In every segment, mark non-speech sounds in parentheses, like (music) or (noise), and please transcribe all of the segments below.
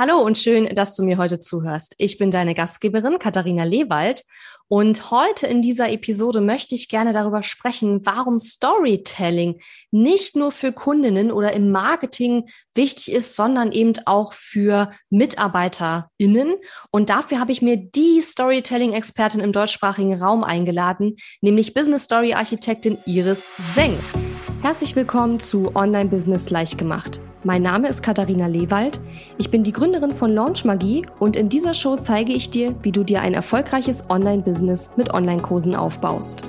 Hallo und schön, dass du mir heute zuhörst. Ich bin deine Gastgeberin Katharina Lewald und heute in dieser Episode möchte ich gerne darüber sprechen, warum Storytelling nicht nur für Kundinnen oder im Marketing wichtig ist, sondern eben auch für MitarbeiterInnen. Und dafür habe ich mir die Storytelling-Expertin im deutschsprachigen Raum eingeladen, nämlich Business Story Architektin Iris Seng. Herzlich willkommen zu Online Business leicht gemacht mein Name ist Katharina Lewald. Ich bin die Gründerin von Launch Magie und in dieser Show zeige ich dir, wie du dir ein erfolgreiches Online-Business mit Online-Kursen aufbaust.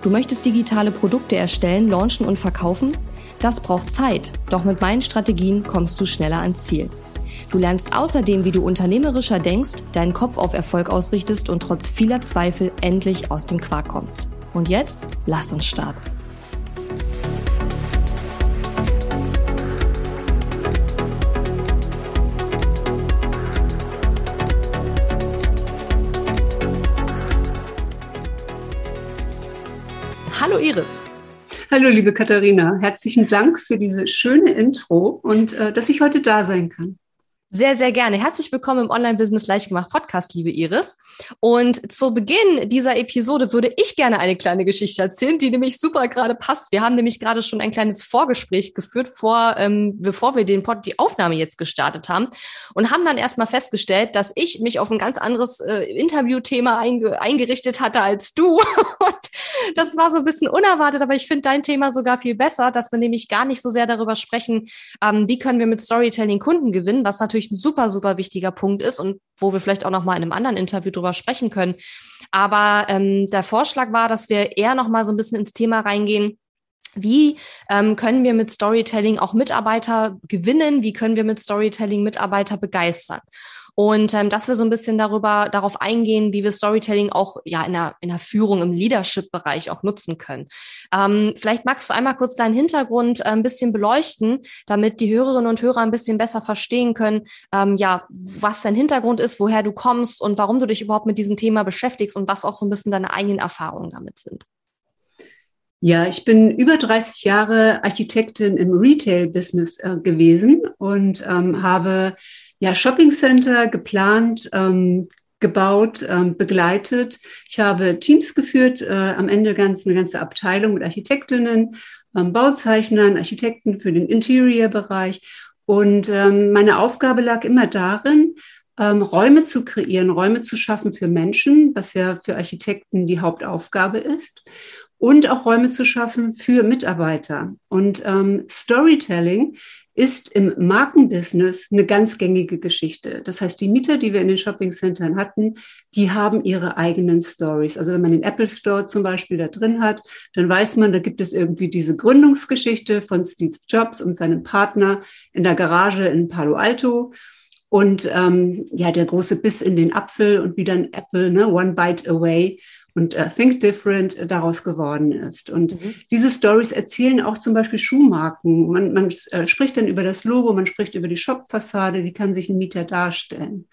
Du möchtest digitale Produkte erstellen, launchen und verkaufen? Das braucht Zeit, doch mit meinen Strategien kommst du schneller ans Ziel. Du lernst außerdem, wie du unternehmerischer denkst, deinen Kopf auf Erfolg ausrichtest und trotz vieler Zweifel endlich aus dem Quark kommst. Und jetzt, lass uns starten. Hallo Iris. Hallo liebe Katharina, herzlichen Dank für diese schöne Intro und äh, dass ich heute da sein kann. Sehr, sehr gerne. Herzlich willkommen im Online-Business Leichtgemacht Podcast, liebe Iris. Und zu Beginn dieser Episode würde ich gerne eine kleine Geschichte erzählen, die nämlich super gerade passt. Wir haben nämlich gerade schon ein kleines Vorgespräch geführt, vor, ähm, bevor wir den Pod, die Aufnahme jetzt gestartet haben und haben dann erstmal festgestellt, dass ich mich auf ein ganz anderes äh, Interviewthema einge eingerichtet hatte als du. (laughs) und das war so ein bisschen unerwartet, aber ich finde dein Thema sogar viel besser, dass wir nämlich gar nicht so sehr darüber sprechen, ähm, wie können wir mit Storytelling Kunden gewinnen, was natürlich natürlich ein super, super wichtiger Punkt ist und wo wir vielleicht auch noch mal in einem anderen Interview drüber sprechen können. Aber ähm, der Vorschlag war, dass wir eher noch mal so ein bisschen ins Thema reingehen. Wie ähm, können wir mit Storytelling auch Mitarbeiter gewinnen? Wie können wir mit Storytelling Mitarbeiter begeistern? Und ähm, dass wir so ein bisschen darüber, darauf eingehen, wie wir Storytelling auch ja in der, in der Führung, im Leadership-Bereich auch nutzen können. Ähm, vielleicht magst du einmal kurz deinen Hintergrund äh, ein bisschen beleuchten, damit die Hörerinnen und Hörer ein bisschen besser verstehen können, ähm, ja, was dein Hintergrund ist, woher du kommst und warum du dich überhaupt mit diesem Thema beschäftigst und was auch so ein bisschen deine eigenen Erfahrungen damit sind. Ja, ich bin über 30 Jahre Architektin im Retail-Business äh, gewesen und ähm, habe ja Shopping Center geplant, ähm, gebaut, ähm, begleitet. Ich habe Teams geführt, äh, am Ende ganz eine ganze Abteilung mit Architektinnen, ähm, Bauzeichnern, Architekten für den Interior-Bereich. Und ähm, meine Aufgabe lag immer darin, ähm, Räume zu kreieren, Räume zu schaffen für Menschen, was ja für Architekten die Hauptaufgabe ist und auch Räume zu schaffen für Mitarbeiter. Und ähm, Storytelling ist im Markenbusiness eine ganz gängige Geschichte. Das heißt, die Mieter, die wir in den Shoppingcentern hatten, die haben ihre eigenen Stories. Also wenn man den Apple Store zum Beispiel da drin hat, dann weiß man, da gibt es irgendwie diese Gründungsgeschichte von Steve Jobs und seinem Partner in der Garage in Palo Alto. Und ähm, ja, der große Biss in den Apfel und wie dann Apple, ne, One Bite Away und äh, Think Different äh, daraus geworden ist. Und mhm. diese Stories erzählen auch zum Beispiel Schuhmarken. Man, man äh, spricht dann über das Logo, man spricht über die Shopfassade, wie kann sich ein Mieter darstellen.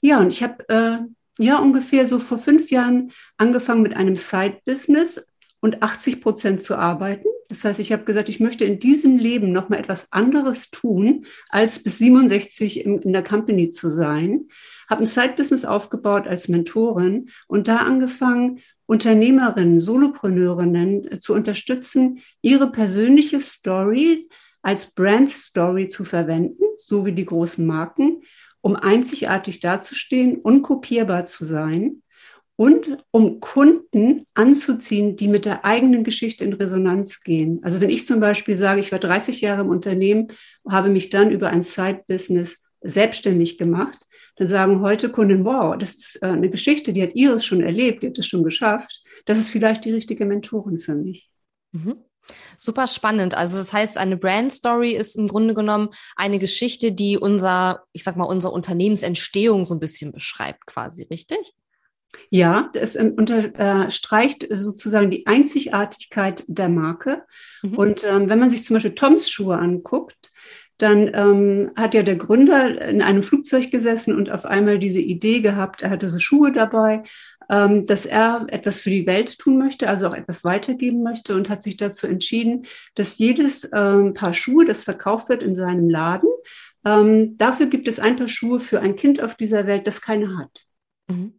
Ja, und ich habe äh, ja ungefähr so vor fünf Jahren angefangen mit einem Side-Business und 80 Prozent zu arbeiten. Das heißt, ich habe gesagt, ich möchte in diesem Leben noch mal etwas anderes tun, als bis 67 in, in der Company zu sein. Habe ein Side-Business aufgebaut als Mentorin und da angefangen, Unternehmerinnen, Solopreneurinnen äh, zu unterstützen, ihre persönliche Story als Brand Story zu verwenden, so wie die großen Marken, um einzigartig dazustehen, unkopierbar zu sein und um Kunden anzuziehen, die mit der eigenen Geschichte in Resonanz gehen. Also wenn ich zum Beispiel sage, ich war 30 Jahre im Unternehmen, habe mich dann über ein Side-Business selbstständig gemacht, dann sagen heute Kunden, wow, das ist äh, eine Geschichte, die hat Iris schon erlebt, die hat es schon geschafft. Das ist vielleicht die richtige Mentorin für mich. Mhm. Super spannend. Also das heißt, eine Brand Story ist im Grunde genommen eine Geschichte, die unser, ich sag mal, unsere Unternehmensentstehung so ein bisschen beschreibt, quasi, richtig? Ja, das unterstreicht sozusagen die Einzigartigkeit der Marke. Mhm. Und ähm, wenn man sich zum Beispiel Toms Schuhe anguckt, dann ähm, hat ja der Gründer in einem Flugzeug gesessen und auf einmal diese Idee gehabt, er hatte so Schuhe dabei, ähm, dass er etwas für die Welt tun möchte, also auch etwas weitergeben möchte und hat sich dazu entschieden, dass jedes ähm, Paar Schuhe, das verkauft wird in seinem Laden, ähm, dafür gibt es ein paar Schuhe für ein Kind auf dieser Welt, das keine hat. Mhm.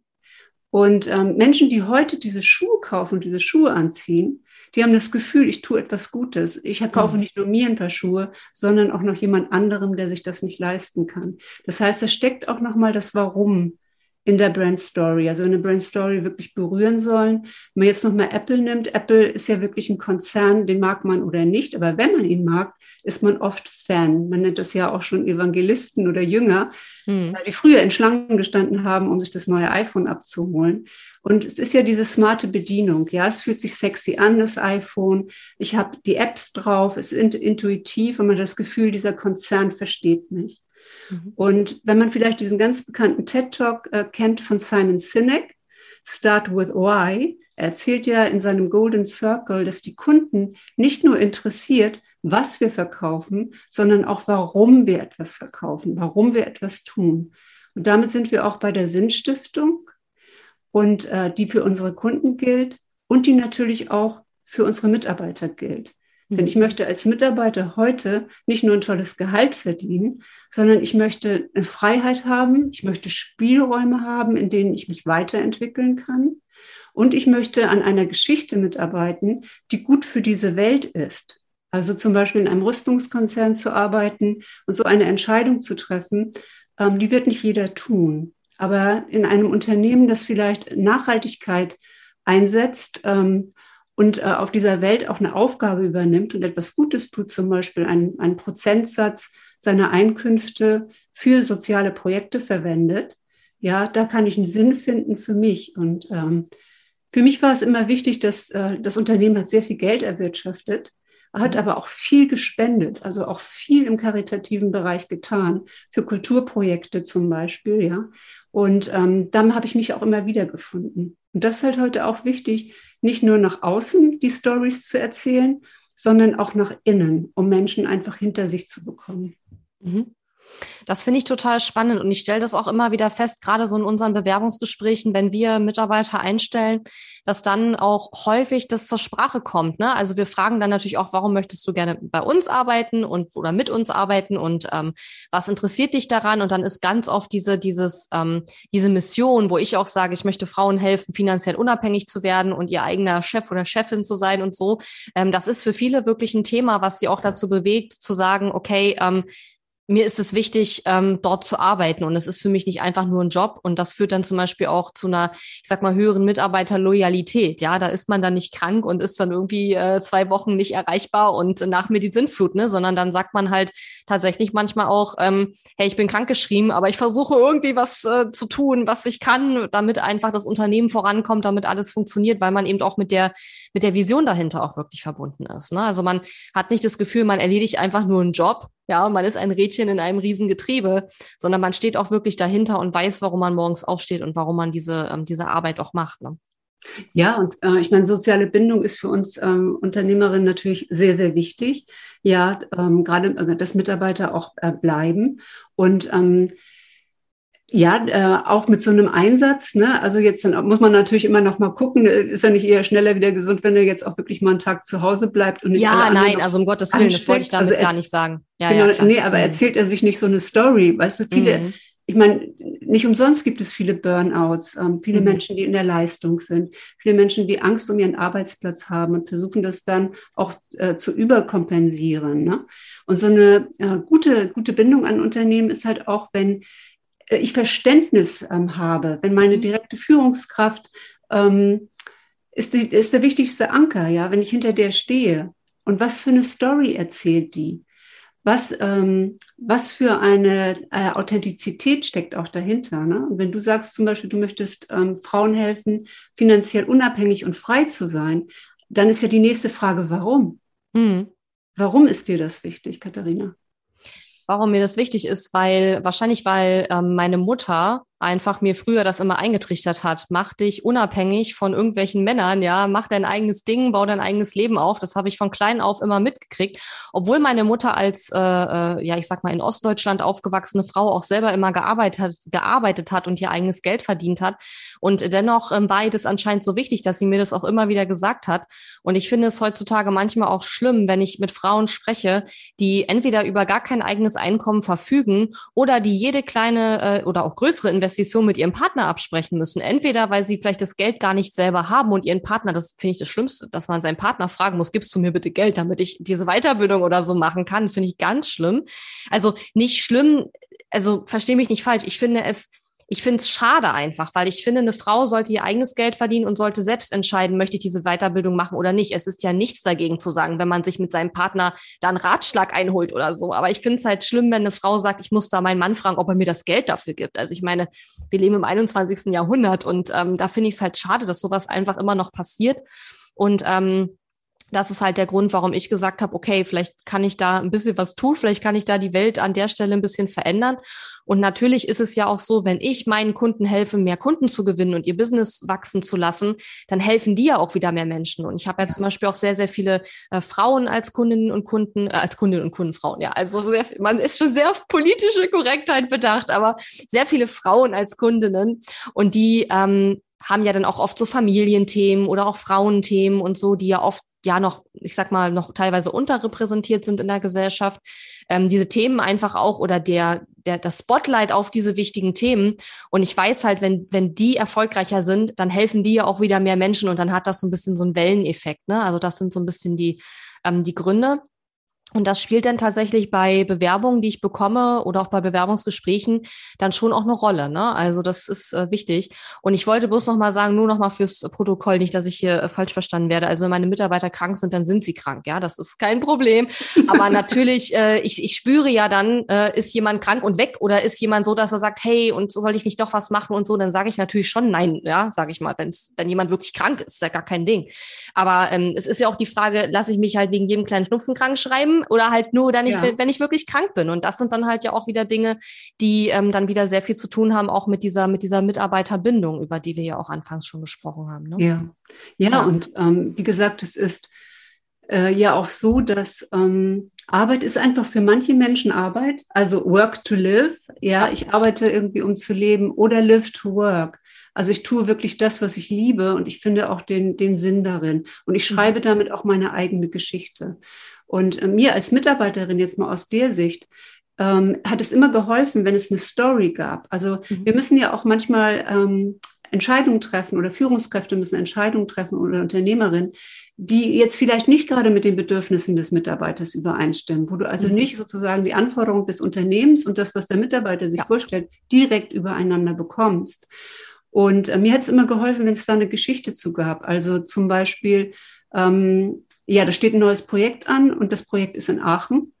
Und ähm, Menschen, die heute diese Schuhe kaufen diese Schuhe anziehen, die haben das Gefühl, ich tue etwas Gutes. Ich kaufe mhm. nicht nur mir ein paar Schuhe, sondern auch noch jemand anderem, der sich das nicht leisten kann. Das heißt, da steckt auch nochmal das Warum in der Brand Story, also eine Brand Story wirklich berühren sollen. Wenn man jetzt nochmal Apple nimmt, Apple ist ja wirklich ein Konzern, den mag man oder nicht, aber wenn man ihn mag, ist man oft Fan. Man nennt das ja auch schon Evangelisten oder Jünger, hm. die früher in Schlangen gestanden haben, um sich das neue iPhone abzuholen. Und es ist ja diese smarte Bedienung. Ja, es fühlt sich sexy an, das iPhone. Ich habe die Apps drauf, es ist intuitiv und man hat das Gefühl, dieser Konzern versteht mich. Mhm. Und wenn man vielleicht diesen ganz bekannten TED Talk äh, kennt von Simon Sinek, Start with Why, er erzählt ja in seinem Golden Circle, dass die Kunden nicht nur interessiert, was wir verkaufen, sondern auch, warum wir etwas verkaufen, warum wir etwas tun. Und damit sind wir auch bei der Sinnstiftung und äh, die für unsere Kunden gilt und die natürlich auch für unsere Mitarbeiter gilt. Denn mhm. ich möchte als Mitarbeiter heute nicht nur ein tolles Gehalt verdienen, sondern ich möchte eine Freiheit haben, ich möchte Spielräume haben, in denen ich mich weiterentwickeln kann. Und ich möchte an einer Geschichte mitarbeiten, die gut für diese Welt ist. Also zum Beispiel in einem Rüstungskonzern zu arbeiten und so eine Entscheidung zu treffen, ähm, die wird nicht jeder tun. Aber in einem Unternehmen, das vielleicht Nachhaltigkeit einsetzt, ähm, und äh, auf dieser Welt auch eine Aufgabe übernimmt und etwas Gutes tut, zum Beispiel einen, einen Prozentsatz seiner Einkünfte für soziale Projekte verwendet, ja, da kann ich einen Sinn finden für mich. Und ähm, für mich war es immer wichtig, dass äh, das Unternehmen hat sehr viel Geld erwirtschaftet, hat aber auch viel gespendet, also auch viel im karitativen Bereich getan, für Kulturprojekte zum Beispiel, ja. Und ähm, dann habe ich mich auch immer wieder gefunden. Und das ist halt heute auch wichtig, nicht nur nach außen die Stories zu erzählen, sondern auch nach innen, um Menschen einfach hinter sich zu bekommen. Mhm. Das finde ich total spannend und ich stelle das auch immer wieder fest, gerade so in unseren Bewerbungsgesprächen, wenn wir Mitarbeiter einstellen, dass dann auch häufig das zur Sprache kommt. Ne? Also wir fragen dann natürlich auch, warum möchtest du gerne bei uns arbeiten und oder mit uns arbeiten und ähm, was interessiert dich daran? Und dann ist ganz oft diese dieses ähm, diese Mission, wo ich auch sage, ich möchte Frauen helfen, finanziell unabhängig zu werden und ihr eigener Chef oder Chefin zu sein und so. Ähm, das ist für viele wirklich ein Thema, was sie auch dazu bewegt, zu sagen, okay, ähm, mir ist es wichtig, ähm, dort zu arbeiten. Und es ist für mich nicht einfach nur ein Job. Und das führt dann zum Beispiel auch zu einer, ich sag mal, höheren Mitarbeiterloyalität. Ja, da ist man dann nicht krank und ist dann irgendwie äh, zwei Wochen nicht erreichbar und nach mir die Sinnflut, ne? Sondern dann sagt man halt tatsächlich manchmal auch, ähm, hey, ich bin krankgeschrieben, aber ich versuche irgendwie was äh, zu tun, was ich kann, damit einfach das Unternehmen vorankommt, damit alles funktioniert, weil man eben auch mit der, mit der Vision dahinter auch wirklich verbunden ist. Ne? Also man hat nicht das Gefühl, man erledigt einfach nur einen Job, ja, man ist ein Rädchen in einem riesen Getriebe, sondern man steht auch wirklich dahinter und weiß, warum man morgens aufsteht und warum man diese, ähm, diese Arbeit auch macht. Ne? Ja, und äh, ich meine, soziale Bindung ist für uns ähm, Unternehmerinnen natürlich sehr, sehr wichtig. Ja, ähm, gerade, äh, dass Mitarbeiter auch äh, bleiben. Und ähm, ja, äh, auch mit so einem Einsatz. Ne? Also jetzt dann muss man natürlich immer noch mal gucken, äh, ist er nicht eher schneller wieder gesund, wenn er jetzt auch wirklich mal einen Tag zu Hause bleibt und nicht Ja, nein, also um Gottes Willen, ansteckt. das wollte ich damit also gar nicht sagen. Ja, genau, ja, nee, aber mhm. erzählt er sich nicht so eine Story, weißt du, viele, mhm. ich meine, nicht umsonst gibt es viele Burnouts, ähm, viele mhm. Menschen, die in der Leistung sind, viele Menschen, die Angst um ihren Arbeitsplatz haben und versuchen das dann auch äh, zu überkompensieren. Ne? Und so eine äh, gute, gute Bindung an Unternehmen ist halt auch, wenn ich Verständnis ähm, habe, wenn meine mhm. direkte Führungskraft ähm, ist, die, ist der wichtigste Anker, ja, wenn ich hinter der stehe. Und was für eine Story erzählt die? Was, ähm, was für eine äh, Authentizität steckt auch dahinter? Ne? Und wenn du sagst zum Beispiel, du möchtest ähm, Frauen helfen, finanziell unabhängig und frei zu sein, dann ist ja die nächste Frage, warum? Mhm. Warum ist dir das wichtig, Katharina? Warum mir das wichtig ist, weil wahrscheinlich, weil ähm, meine Mutter einfach mir früher das immer eingetrichtert hat. Mach dich unabhängig von irgendwelchen Männern, ja, mach dein eigenes Ding, bau dein eigenes Leben auf. Das habe ich von klein auf immer mitgekriegt. Obwohl meine Mutter als, äh, äh, ja, ich sag mal, in Ostdeutschland aufgewachsene Frau auch selber immer gearbeitet hat, gearbeitet hat und ihr eigenes Geld verdient hat. Und dennoch ähm, war ihr das anscheinend so wichtig, dass sie mir das auch immer wieder gesagt hat. Und ich finde es heutzutage manchmal auch schlimm, wenn ich mit Frauen spreche, die entweder über gar kein eigenes Einkommen verfügen oder die jede kleine äh, oder auch größere Investition Investition mit ihrem Partner absprechen müssen. Entweder, weil sie vielleicht das Geld gar nicht selber haben und ihren Partner, das finde ich das Schlimmste, dass man seinen Partner fragen muss, gibst du mir bitte Geld, damit ich diese Weiterbildung oder so machen kann, finde ich ganz schlimm. Also nicht schlimm, also verstehe mich nicht falsch. Ich finde es ich finde es schade einfach, weil ich finde, eine Frau sollte ihr eigenes Geld verdienen und sollte selbst entscheiden, möchte ich diese Weiterbildung machen oder nicht. Es ist ja nichts dagegen zu sagen, wenn man sich mit seinem Partner dann Ratschlag einholt oder so. Aber ich finde es halt schlimm, wenn eine Frau sagt, ich muss da meinen Mann fragen, ob er mir das Geld dafür gibt. Also ich meine, wir leben im 21. Jahrhundert und ähm, da finde ich es halt schade, dass sowas einfach immer noch passiert. Und ähm, das ist halt der Grund, warum ich gesagt habe, okay, vielleicht kann ich da ein bisschen was tun, vielleicht kann ich da die Welt an der Stelle ein bisschen verändern. Und natürlich ist es ja auch so, wenn ich meinen Kunden helfe, mehr Kunden zu gewinnen und ihr Business wachsen zu lassen, dann helfen die ja auch wieder mehr Menschen. Und ich habe ja, zum Beispiel auch sehr, sehr viele äh, Frauen als Kundinnen und Kunden, äh, als Kundinnen und Kunden Frauen, ja. Also sehr, man ist schon sehr auf politische Korrektheit bedacht, aber sehr viele Frauen als Kundinnen und die ähm, haben ja dann auch oft so Familienthemen oder auch Frauenthemen und so, die ja oft ja noch, ich sag mal, noch teilweise unterrepräsentiert sind in der Gesellschaft. Ähm, diese Themen einfach auch oder der, der, das Spotlight auf diese wichtigen Themen. Und ich weiß halt, wenn, wenn die erfolgreicher sind, dann helfen die ja auch wieder mehr Menschen und dann hat das so ein bisschen so einen Welleneffekt. Ne? Also das sind so ein bisschen die, ähm, die Gründe. Und das spielt dann tatsächlich bei Bewerbungen, die ich bekomme oder auch bei Bewerbungsgesprächen dann schon auch eine Rolle. Ne? Also das ist äh, wichtig. Und ich wollte bloß noch mal sagen, nur noch mal fürs Protokoll, nicht, dass ich hier äh, falsch verstanden werde. Also wenn meine Mitarbeiter krank sind, dann sind sie krank. Ja, das ist kein Problem. Aber natürlich, äh, ich, ich spüre ja dann, äh, ist jemand krank und weg oder ist jemand so, dass er sagt, hey, und soll ich nicht doch was machen und so, dann sage ich natürlich schon nein, ja, sage ich mal, wenn's, wenn jemand wirklich krank ist, ist ja gar kein Ding. Aber ähm, es ist ja auch die Frage, lasse ich mich halt wegen jedem kleinen Schnupfen krank schreiben? Oder halt nur, dann ich, ja. wenn ich wirklich krank bin. Und das sind dann halt ja auch wieder Dinge, die ähm, dann wieder sehr viel zu tun haben, auch mit dieser, mit dieser Mitarbeiterbindung, über die wir ja auch anfangs schon gesprochen haben. Ne? Ja. ja, ja, und ähm, wie gesagt, es ist äh, ja auch so, dass ähm, Arbeit ist einfach für manche Menschen Arbeit, also work to live. Ja, ich arbeite irgendwie, um zu leben oder live to work. Also ich tue wirklich das, was ich liebe und ich finde auch den, den Sinn darin. Und ich mhm. schreibe damit auch meine eigene Geschichte. Und äh, mir als Mitarbeiterin jetzt mal aus der Sicht, ähm, hat es immer geholfen, wenn es eine Story gab. Also mhm. wir müssen ja auch manchmal ähm, Entscheidungen treffen oder Führungskräfte müssen Entscheidungen treffen oder Unternehmerinnen, die jetzt vielleicht nicht gerade mit den Bedürfnissen des Mitarbeiters übereinstimmen, wo du also mhm. nicht sozusagen die Anforderungen des Unternehmens und das, was der Mitarbeiter sich ja. vorstellt, direkt übereinander bekommst. Und äh, mir hat es immer geholfen, wenn es da eine Geschichte zu gab. Also zum Beispiel, ähm, ja, da steht ein neues Projekt an und das Projekt ist in Aachen.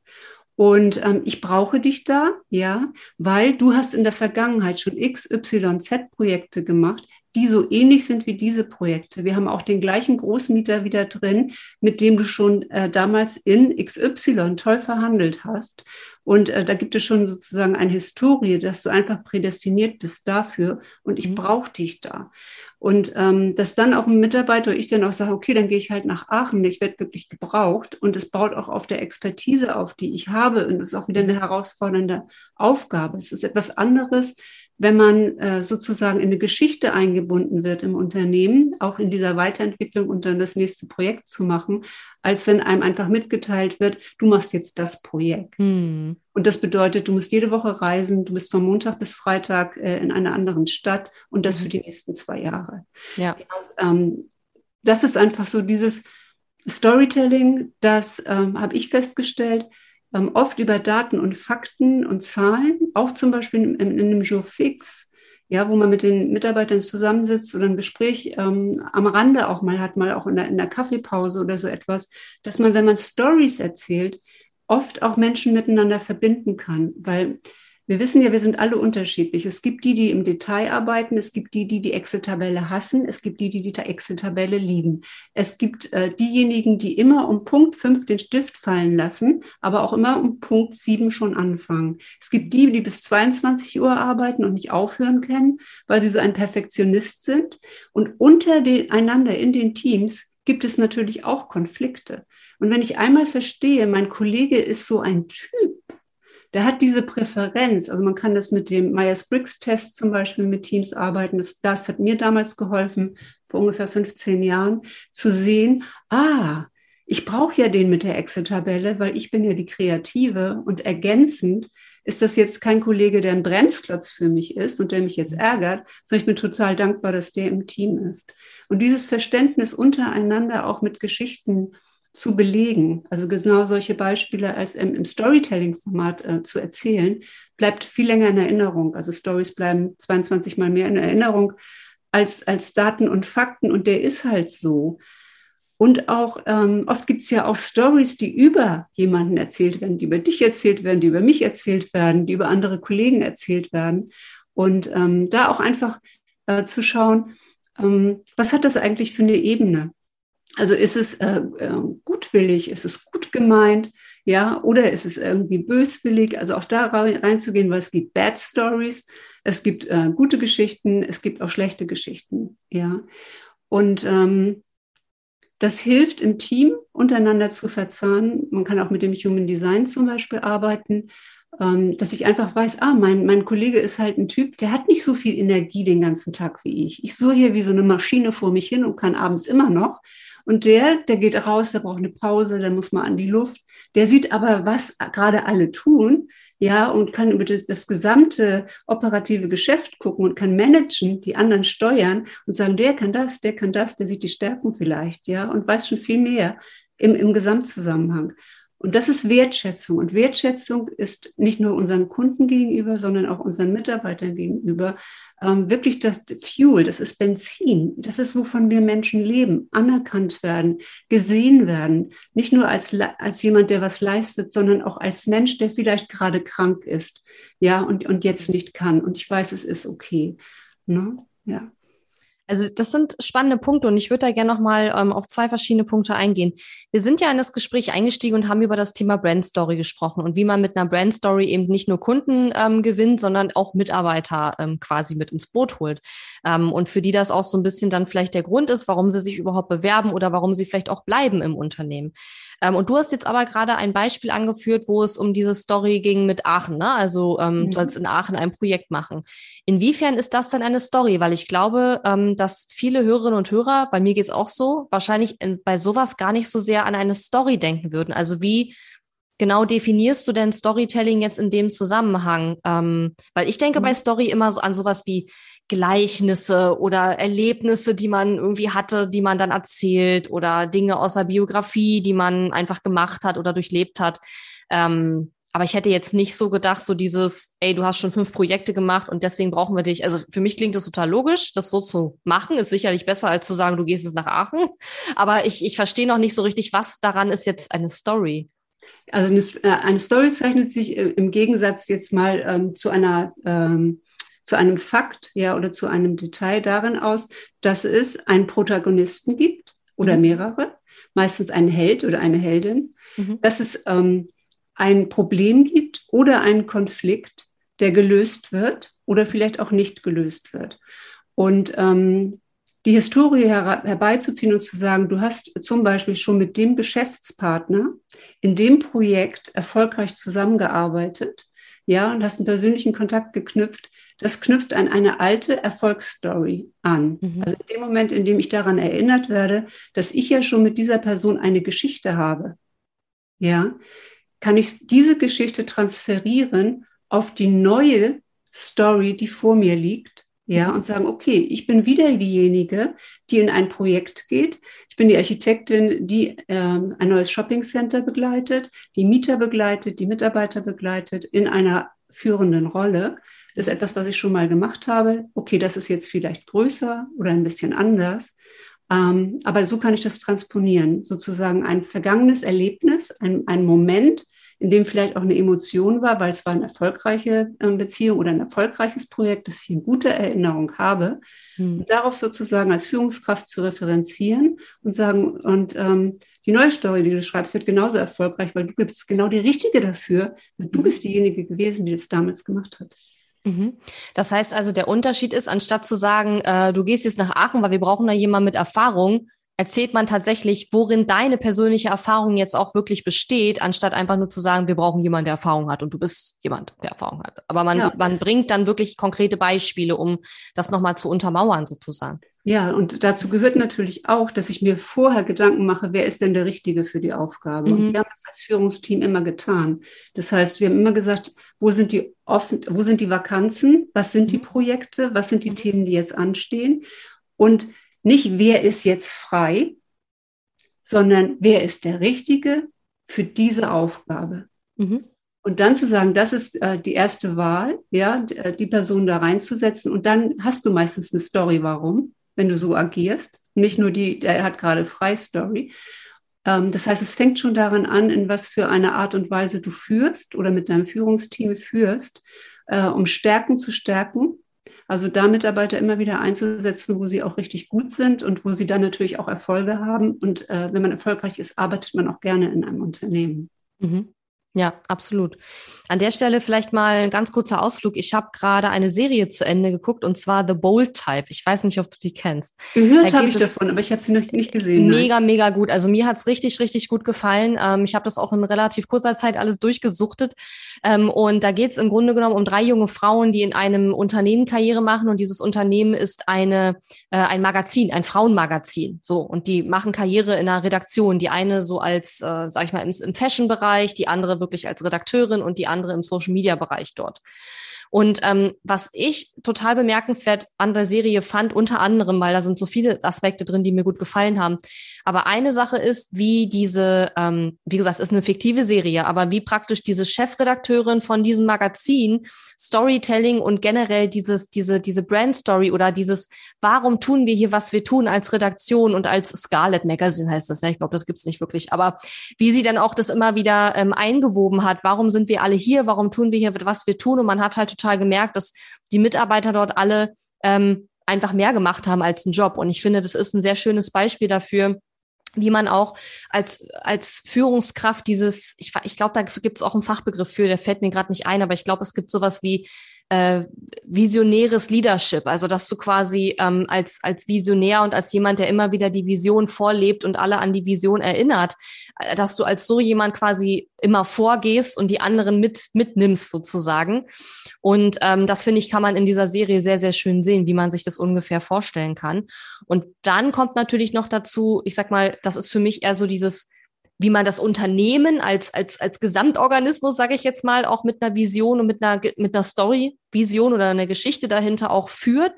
Und ähm, ich brauche dich da, ja, weil du hast in der Vergangenheit schon XYZ-Projekte gemacht, die so ähnlich sind wie diese Projekte. Wir haben auch den gleichen Großmieter wieder drin, mit dem du schon äh, damals in XY toll verhandelt hast. Und äh, da gibt es schon sozusagen eine Historie, dass du einfach prädestiniert bist dafür und ich mhm. brauche dich da. Und ähm, dass dann auch ein Mitarbeiter, ich dann auch sage, okay, dann gehe ich halt nach Aachen, ich werde wirklich gebraucht und es baut auch auf der Expertise auf, die ich habe und es ist auch wieder eine herausfordernde Aufgabe. Es ist etwas anderes, wenn man äh, sozusagen in eine Geschichte eingebunden wird im Unternehmen, auch in dieser Weiterentwicklung und dann das nächste Projekt zu machen, als wenn einem einfach mitgeteilt wird, du machst jetzt das Projekt. Hm. Und das bedeutet, du musst jede Woche reisen, du bist von Montag bis Freitag äh, in einer anderen Stadt und das für die nächsten zwei Jahre. Ja. ja ähm, das ist einfach so dieses Storytelling, das ähm, habe ich festgestellt, ähm, oft über Daten und Fakten und Zahlen, auch zum Beispiel in, in, in einem Jour fix, ja, wo man mit den Mitarbeitern zusammensitzt oder ein Gespräch ähm, am Rande auch mal hat, mal auch in der, in der Kaffeepause oder so etwas, dass man, wenn man Stories erzählt, oft auch Menschen miteinander verbinden kann, weil wir wissen ja, wir sind alle unterschiedlich. Es gibt die, die im Detail arbeiten, es gibt die, die die Excel-Tabelle hassen, es gibt die, die die Excel-Tabelle lieben. Es gibt äh, diejenigen, die immer um Punkt 5 den Stift fallen lassen, aber auch immer um Punkt 7 schon anfangen. Es gibt die, die bis 22 Uhr arbeiten und nicht aufhören können, weil sie so ein Perfektionist sind. Und untereinander in den Teams gibt es natürlich auch Konflikte. Und wenn ich einmal verstehe, mein Kollege ist so ein Typ, der hat diese Präferenz. Also man kann das mit dem Myers-Briggs-Test zum Beispiel mit Teams arbeiten. Das, das hat mir damals geholfen, vor ungefähr 15 Jahren, zu sehen, ah, ich brauche ja den mit der Excel-Tabelle, weil ich bin ja die Kreative und ergänzend ist das jetzt kein Kollege, der ein Bremsklotz für mich ist und der mich jetzt ärgert, sondern ich bin total dankbar, dass der im Team ist. Und dieses Verständnis untereinander auch mit Geschichten zu belegen, also genau solche Beispiele als im, im Storytelling-Format äh, zu erzählen, bleibt viel länger in Erinnerung. Also Stories bleiben 22 mal mehr in Erinnerung als, als Daten und Fakten und der ist halt so. Und auch ähm, oft gibt es ja auch Stories, die über jemanden erzählt werden, die über dich erzählt werden, die über mich erzählt werden, die über andere Kollegen erzählt werden. Und ähm, da auch einfach äh, zu schauen, ähm, was hat das eigentlich für eine Ebene? Also ist es äh, äh, gutwillig, ist es gut gemeint, ja, oder ist es irgendwie böswillig? Also auch da reinzugehen, weil es gibt Bad Stories, es gibt äh, gute Geschichten, es gibt auch schlechte Geschichten, ja. Und ähm, das hilft im Team untereinander zu verzahnen. Man kann auch mit dem Human Design zum Beispiel arbeiten, ähm, dass ich einfach weiß, ah, mein, mein Kollege ist halt ein Typ, der hat nicht so viel Energie den ganzen Tag wie ich. Ich suche hier wie so eine Maschine vor mich hin und kann abends immer noch. Und der, der geht raus, der braucht eine Pause, der muss mal an die Luft. Der sieht aber, was gerade alle tun, ja, und kann über das, das gesamte operative Geschäft gucken und kann managen, die anderen steuern und sagen, der kann das, der kann das, der sieht die Stärken vielleicht, ja, und weiß schon viel mehr im, im Gesamtzusammenhang. Und das ist Wertschätzung. Und Wertschätzung ist nicht nur unseren Kunden gegenüber, sondern auch unseren Mitarbeitern gegenüber ähm, wirklich das Fuel, das ist Benzin. Das ist, wovon wir Menschen leben. Anerkannt werden, gesehen werden. Nicht nur als, als jemand, der was leistet, sondern auch als Mensch, der vielleicht gerade krank ist. Ja, und, und jetzt nicht kann. Und ich weiß, es ist okay. Ne? Ja. Also das sind spannende Punkte und ich würde da gerne nochmal ähm, auf zwei verschiedene Punkte eingehen. Wir sind ja in das Gespräch eingestiegen und haben über das Thema Brand Story gesprochen und wie man mit einer Brand Story eben nicht nur Kunden ähm, gewinnt, sondern auch Mitarbeiter ähm, quasi mit ins Boot holt. Ähm, und für die das auch so ein bisschen dann vielleicht der Grund ist, warum sie sich überhaupt bewerben oder warum sie vielleicht auch bleiben im Unternehmen. Ähm, und du hast jetzt aber gerade ein Beispiel angeführt, wo es um diese Story ging mit Aachen. Ne? Also ähm, mhm. du sollst in Aachen ein Projekt machen. Inwiefern ist das denn eine Story? Weil ich glaube, ähm, dass viele Hörerinnen und Hörer, bei mir geht's auch so, wahrscheinlich in, bei sowas gar nicht so sehr an eine Story denken würden. Also wie genau definierst du denn Storytelling jetzt in dem Zusammenhang? Ähm, weil ich denke mhm. bei Story immer so an sowas wie Gleichnisse oder Erlebnisse, die man irgendwie hatte, die man dann erzählt oder Dinge aus der Biografie, die man einfach gemacht hat oder durchlebt hat. Ähm, aber ich hätte jetzt nicht so gedacht, so dieses, ey, du hast schon fünf Projekte gemacht und deswegen brauchen wir dich. Also für mich klingt das total logisch, das so zu machen, ist sicherlich besser, als zu sagen, du gehst jetzt nach Aachen. Aber ich, ich verstehe noch nicht so richtig, was daran ist jetzt eine Story. Also eine, äh, eine Story zeichnet sich äh, im Gegensatz jetzt mal ähm, zu einer ähm, zu einem Fakt, ja, oder zu einem Detail darin aus, dass es einen Protagonisten gibt oder mhm. mehrere, meistens einen Held oder eine Heldin, mhm. dass es ähm, ein Problem gibt oder einen Konflikt, der gelöst wird oder vielleicht auch nicht gelöst wird. Und ähm, die Historie her herbeizuziehen und zu sagen, du hast zum Beispiel schon mit dem Geschäftspartner in dem Projekt erfolgreich zusammengearbeitet, ja, und hast einen persönlichen Kontakt geknüpft, das knüpft an eine alte Erfolgsstory an. Mhm. Also in dem Moment, in dem ich daran erinnert werde, dass ich ja schon mit dieser Person eine Geschichte habe, ja, kann ich diese Geschichte transferieren auf die neue Story, die vor mir liegt, ja, und sagen, okay, ich bin wieder diejenige, die in ein Projekt geht. Ich bin die Architektin, die ähm, ein neues Shopping Center begleitet, die Mieter begleitet, die Mitarbeiter begleitet in einer führenden Rolle. Das ist etwas, was ich schon mal gemacht habe. Okay, das ist jetzt vielleicht größer oder ein bisschen anders. Ähm, aber so kann ich das transponieren, sozusagen ein vergangenes Erlebnis, ein, ein Moment, in dem vielleicht auch eine Emotion war, weil es war eine erfolgreiche äh, Beziehung oder ein erfolgreiches Projekt, dass ich eine gute Erinnerung habe. Hm. Und darauf sozusagen als Führungskraft zu referenzieren und sagen, und ähm, die neue Story, die du schreibst, wird genauso erfolgreich, weil du bist genau die Richtige dafür. Du bist diejenige gewesen, die das damals gemacht hat. Mhm. Das heißt also, der Unterschied ist, anstatt zu sagen, äh, du gehst jetzt nach Aachen, weil wir brauchen da jemanden mit Erfahrung, erzählt man tatsächlich, worin deine persönliche Erfahrung jetzt auch wirklich besteht, anstatt einfach nur zu sagen, wir brauchen jemanden, der Erfahrung hat und du bist jemand, der Erfahrung hat. Aber man, ja, man bringt dann wirklich konkrete Beispiele, um das nochmal zu untermauern sozusagen. Ja, und dazu gehört natürlich auch, dass ich mir vorher Gedanken mache, wer ist denn der Richtige für die Aufgabe? Mhm. Und wir haben das als Führungsteam immer getan. Das heißt, wir haben immer gesagt, wo sind die offen, wo sind die Vakanzen? Was sind die mhm. Projekte? Was sind die mhm. Themen, die jetzt anstehen? Und nicht, wer ist jetzt frei, sondern wer ist der Richtige für diese Aufgabe. Mhm. Und dann zu sagen, das ist äh, die erste Wahl, ja, äh, die Person da reinzusetzen. Und dann hast du meistens eine Story, warum, wenn du so agierst. Nicht nur die, der hat gerade frei Story. Ähm, das heißt, es fängt schon daran an, in was für eine Art und Weise du führst oder mit deinem Führungsteam führst, äh, um Stärken zu stärken also da Mitarbeiter immer wieder einzusetzen, wo sie auch richtig gut sind und wo sie dann natürlich auch Erfolge haben. Und äh, wenn man erfolgreich ist, arbeitet man auch gerne in einem Unternehmen. Mhm. Ja, absolut. An der Stelle vielleicht mal ein ganz kurzer Ausflug. Ich habe gerade eine Serie zu Ende geguckt und zwar The Bold Type. Ich weiß nicht, ob du die kennst. Gehört habe ich davon, aber ich habe sie noch nicht gesehen. Mega, nein. mega gut. Also mir hat's richtig, richtig gut gefallen. Ähm, ich habe das auch in relativ kurzer Zeit alles durchgesuchtet. Ähm, und da geht's im Grunde genommen um drei junge Frauen, die in einem Unternehmen Karriere machen. Und dieses Unternehmen ist eine, äh, ein Magazin, ein Frauenmagazin. So, und die machen Karriere in einer Redaktion. Die eine so als, äh, sag ich mal, im, im Fashion-Bereich, die andere wirklich als Redakteurin und die andere im Social-Media-Bereich dort. Und ähm, was ich total bemerkenswert an der Serie fand, unter anderem, weil da sind so viele Aspekte drin, die mir gut gefallen haben. Aber eine Sache ist, wie diese, ähm, wie gesagt, es ist eine fiktive Serie, aber wie praktisch diese Chefredakteurin von diesem Magazin Storytelling und generell dieses, diese, diese Brand Story oder dieses, warum tun wir hier, was wir tun als Redaktion und als Scarlet Magazine heißt das ja. Ich glaube, das gibt's nicht wirklich. Aber wie sie dann auch das immer wieder ähm, eingewoben hat, warum sind wir alle hier, warum tun wir hier, was wir tun und man hat halt total gemerkt, dass die Mitarbeiter dort alle ähm, einfach mehr gemacht haben als einen Job. Und ich finde, das ist ein sehr schönes Beispiel dafür, wie man auch als, als Führungskraft dieses, ich, ich glaube, da gibt es auch einen Fachbegriff für, der fällt mir gerade nicht ein, aber ich glaube, es gibt sowas wie äh, visionäres Leadership, also dass du quasi ähm, als, als Visionär und als jemand, der immer wieder die Vision vorlebt und alle an die Vision erinnert, äh, dass du als so jemand quasi immer vorgehst und die anderen mit mitnimmst sozusagen. Und ähm, das finde ich, kann man in dieser Serie sehr, sehr schön sehen, wie man sich das ungefähr vorstellen kann. Und dann kommt natürlich noch dazu, ich sag mal, das ist für mich eher so dieses wie man das Unternehmen als, als, als Gesamtorganismus, sage ich jetzt mal, auch mit einer Vision und mit einer, mit einer Story, Vision oder einer Geschichte dahinter auch führt.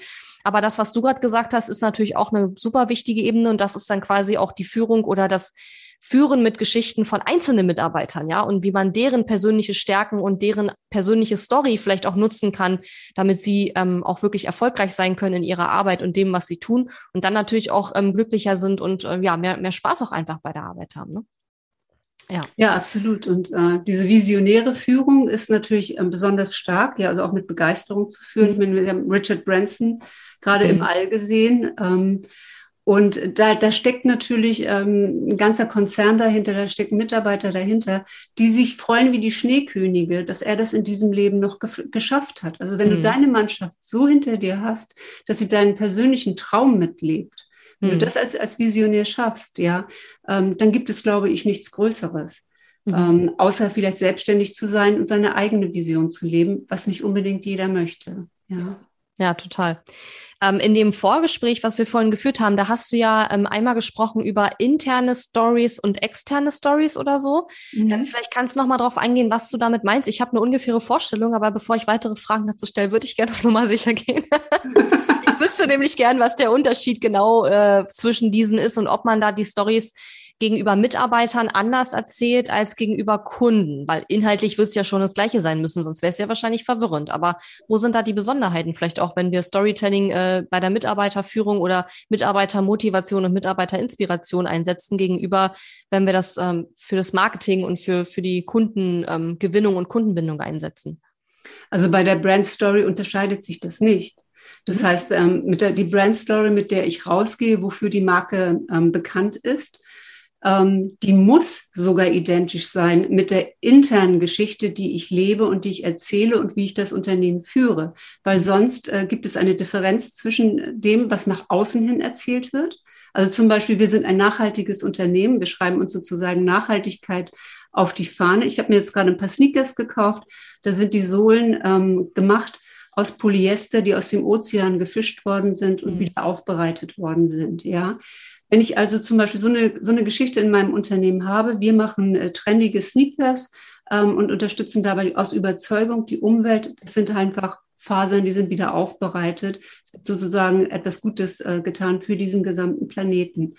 Aber das, was du gerade gesagt hast, ist natürlich auch eine super wichtige Ebene und das ist dann quasi auch die Führung oder das Führen mit Geschichten von einzelnen Mitarbeitern, ja, und wie man deren persönliche Stärken und deren persönliche Story vielleicht auch nutzen kann, damit sie ähm, auch wirklich erfolgreich sein können in ihrer Arbeit und dem, was sie tun und dann natürlich auch ähm, glücklicher sind und äh, ja, mehr, mehr Spaß auch einfach bei der Arbeit haben. Ne? Ja. ja, absolut. Und äh, diese visionäre Führung ist natürlich äh, besonders stark, ja, also auch mit Begeisterung zu führen. Mhm. Wir haben Richard Branson gerade mhm. im All gesehen. Ähm, und da, da steckt natürlich ähm, ein ganzer Konzern dahinter, da stecken Mitarbeiter dahinter, die sich freuen wie die Schneekönige, dass er das in diesem Leben noch ge geschafft hat. Also wenn mhm. du deine Mannschaft so hinter dir hast, dass sie deinen persönlichen Traum mitlebt, wenn mhm. du das als, als Visionär schaffst, ja, ähm, dann gibt es, glaube ich, nichts Größeres. Mhm. Ähm, außer vielleicht selbstständig zu sein und seine eigene Vision zu leben, was nicht unbedingt jeder möchte. Ja, ja total. Ähm, in dem Vorgespräch, was wir vorhin geführt haben, da hast du ja ähm, einmal gesprochen über interne Stories und externe Stories oder so. Mhm. Ähm, vielleicht kannst du noch mal drauf eingehen, was du damit meinst. Ich habe eine ungefähre Vorstellung, aber bevor ich weitere Fragen dazu stelle, würde ich gerne auf Nummer sicher gehen. (laughs) wüsste nämlich gern, was der Unterschied genau äh, zwischen diesen ist und ob man da die Stories gegenüber Mitarbeitern anders erzählt als gegenüber Kunden? Weil inhaltlich wird es ja schon das Gleiche sein müssen, sonst wäre es ja wahrscheinlich verwirrend. Aber wo sind da die Besonderheiten? Vielleicht auch, wenn wir Storytelling äh, bei der Mitarbeiterführung oder Mitarbeitermotivation und Mitarbeiterinspiration einsetzen, gegenüber, wenn wir das ähm, für das Marketing und für, für die Kundengewinnung ähm, und Kundenbindung einsetzen. Also bei der Brand Story unterscheidet sich das nicht. Das heißt, ähm, mit der, die Brand Story, mit der ich rausgehe, wofür die Marke ähm, bekannt ist, ähm, die muss sogar identisch sein mit der internen Geschichte, die ich lebe und die ich erzähle und wie ich das Unternehmen führe. Weil sonst äh, gibt es eine Differenz zwischen dem, was nach außen hin erzählt wird. Also zum Beispiel, wir sind ein nachhaltiges Unternehmen. Wir schreiben uns sozusagen Nachhaltigkeit auf die Fahne. Ich habe mir jetzt gerade ein paar Sneakers gekauft. Da sind die Sohlen ähm, gemacht aus Polyester, die aus dem Ozean gefischt worden sind und mhm. wieder aufbereitet worden sind. Ja, wenn ich also zum Beispiel so eine, so eine Geschichte in meinem Unternehmen habe, wir machen äh, trendige Sneakers ähm, und unterstützen dabei aus Überzeugung die Umwelt. Das sind einfach Fasern, die sind wieder aufbereitet. Es wird sozusagen etwas Gutes äh, getan für diesen gesamten Planeten.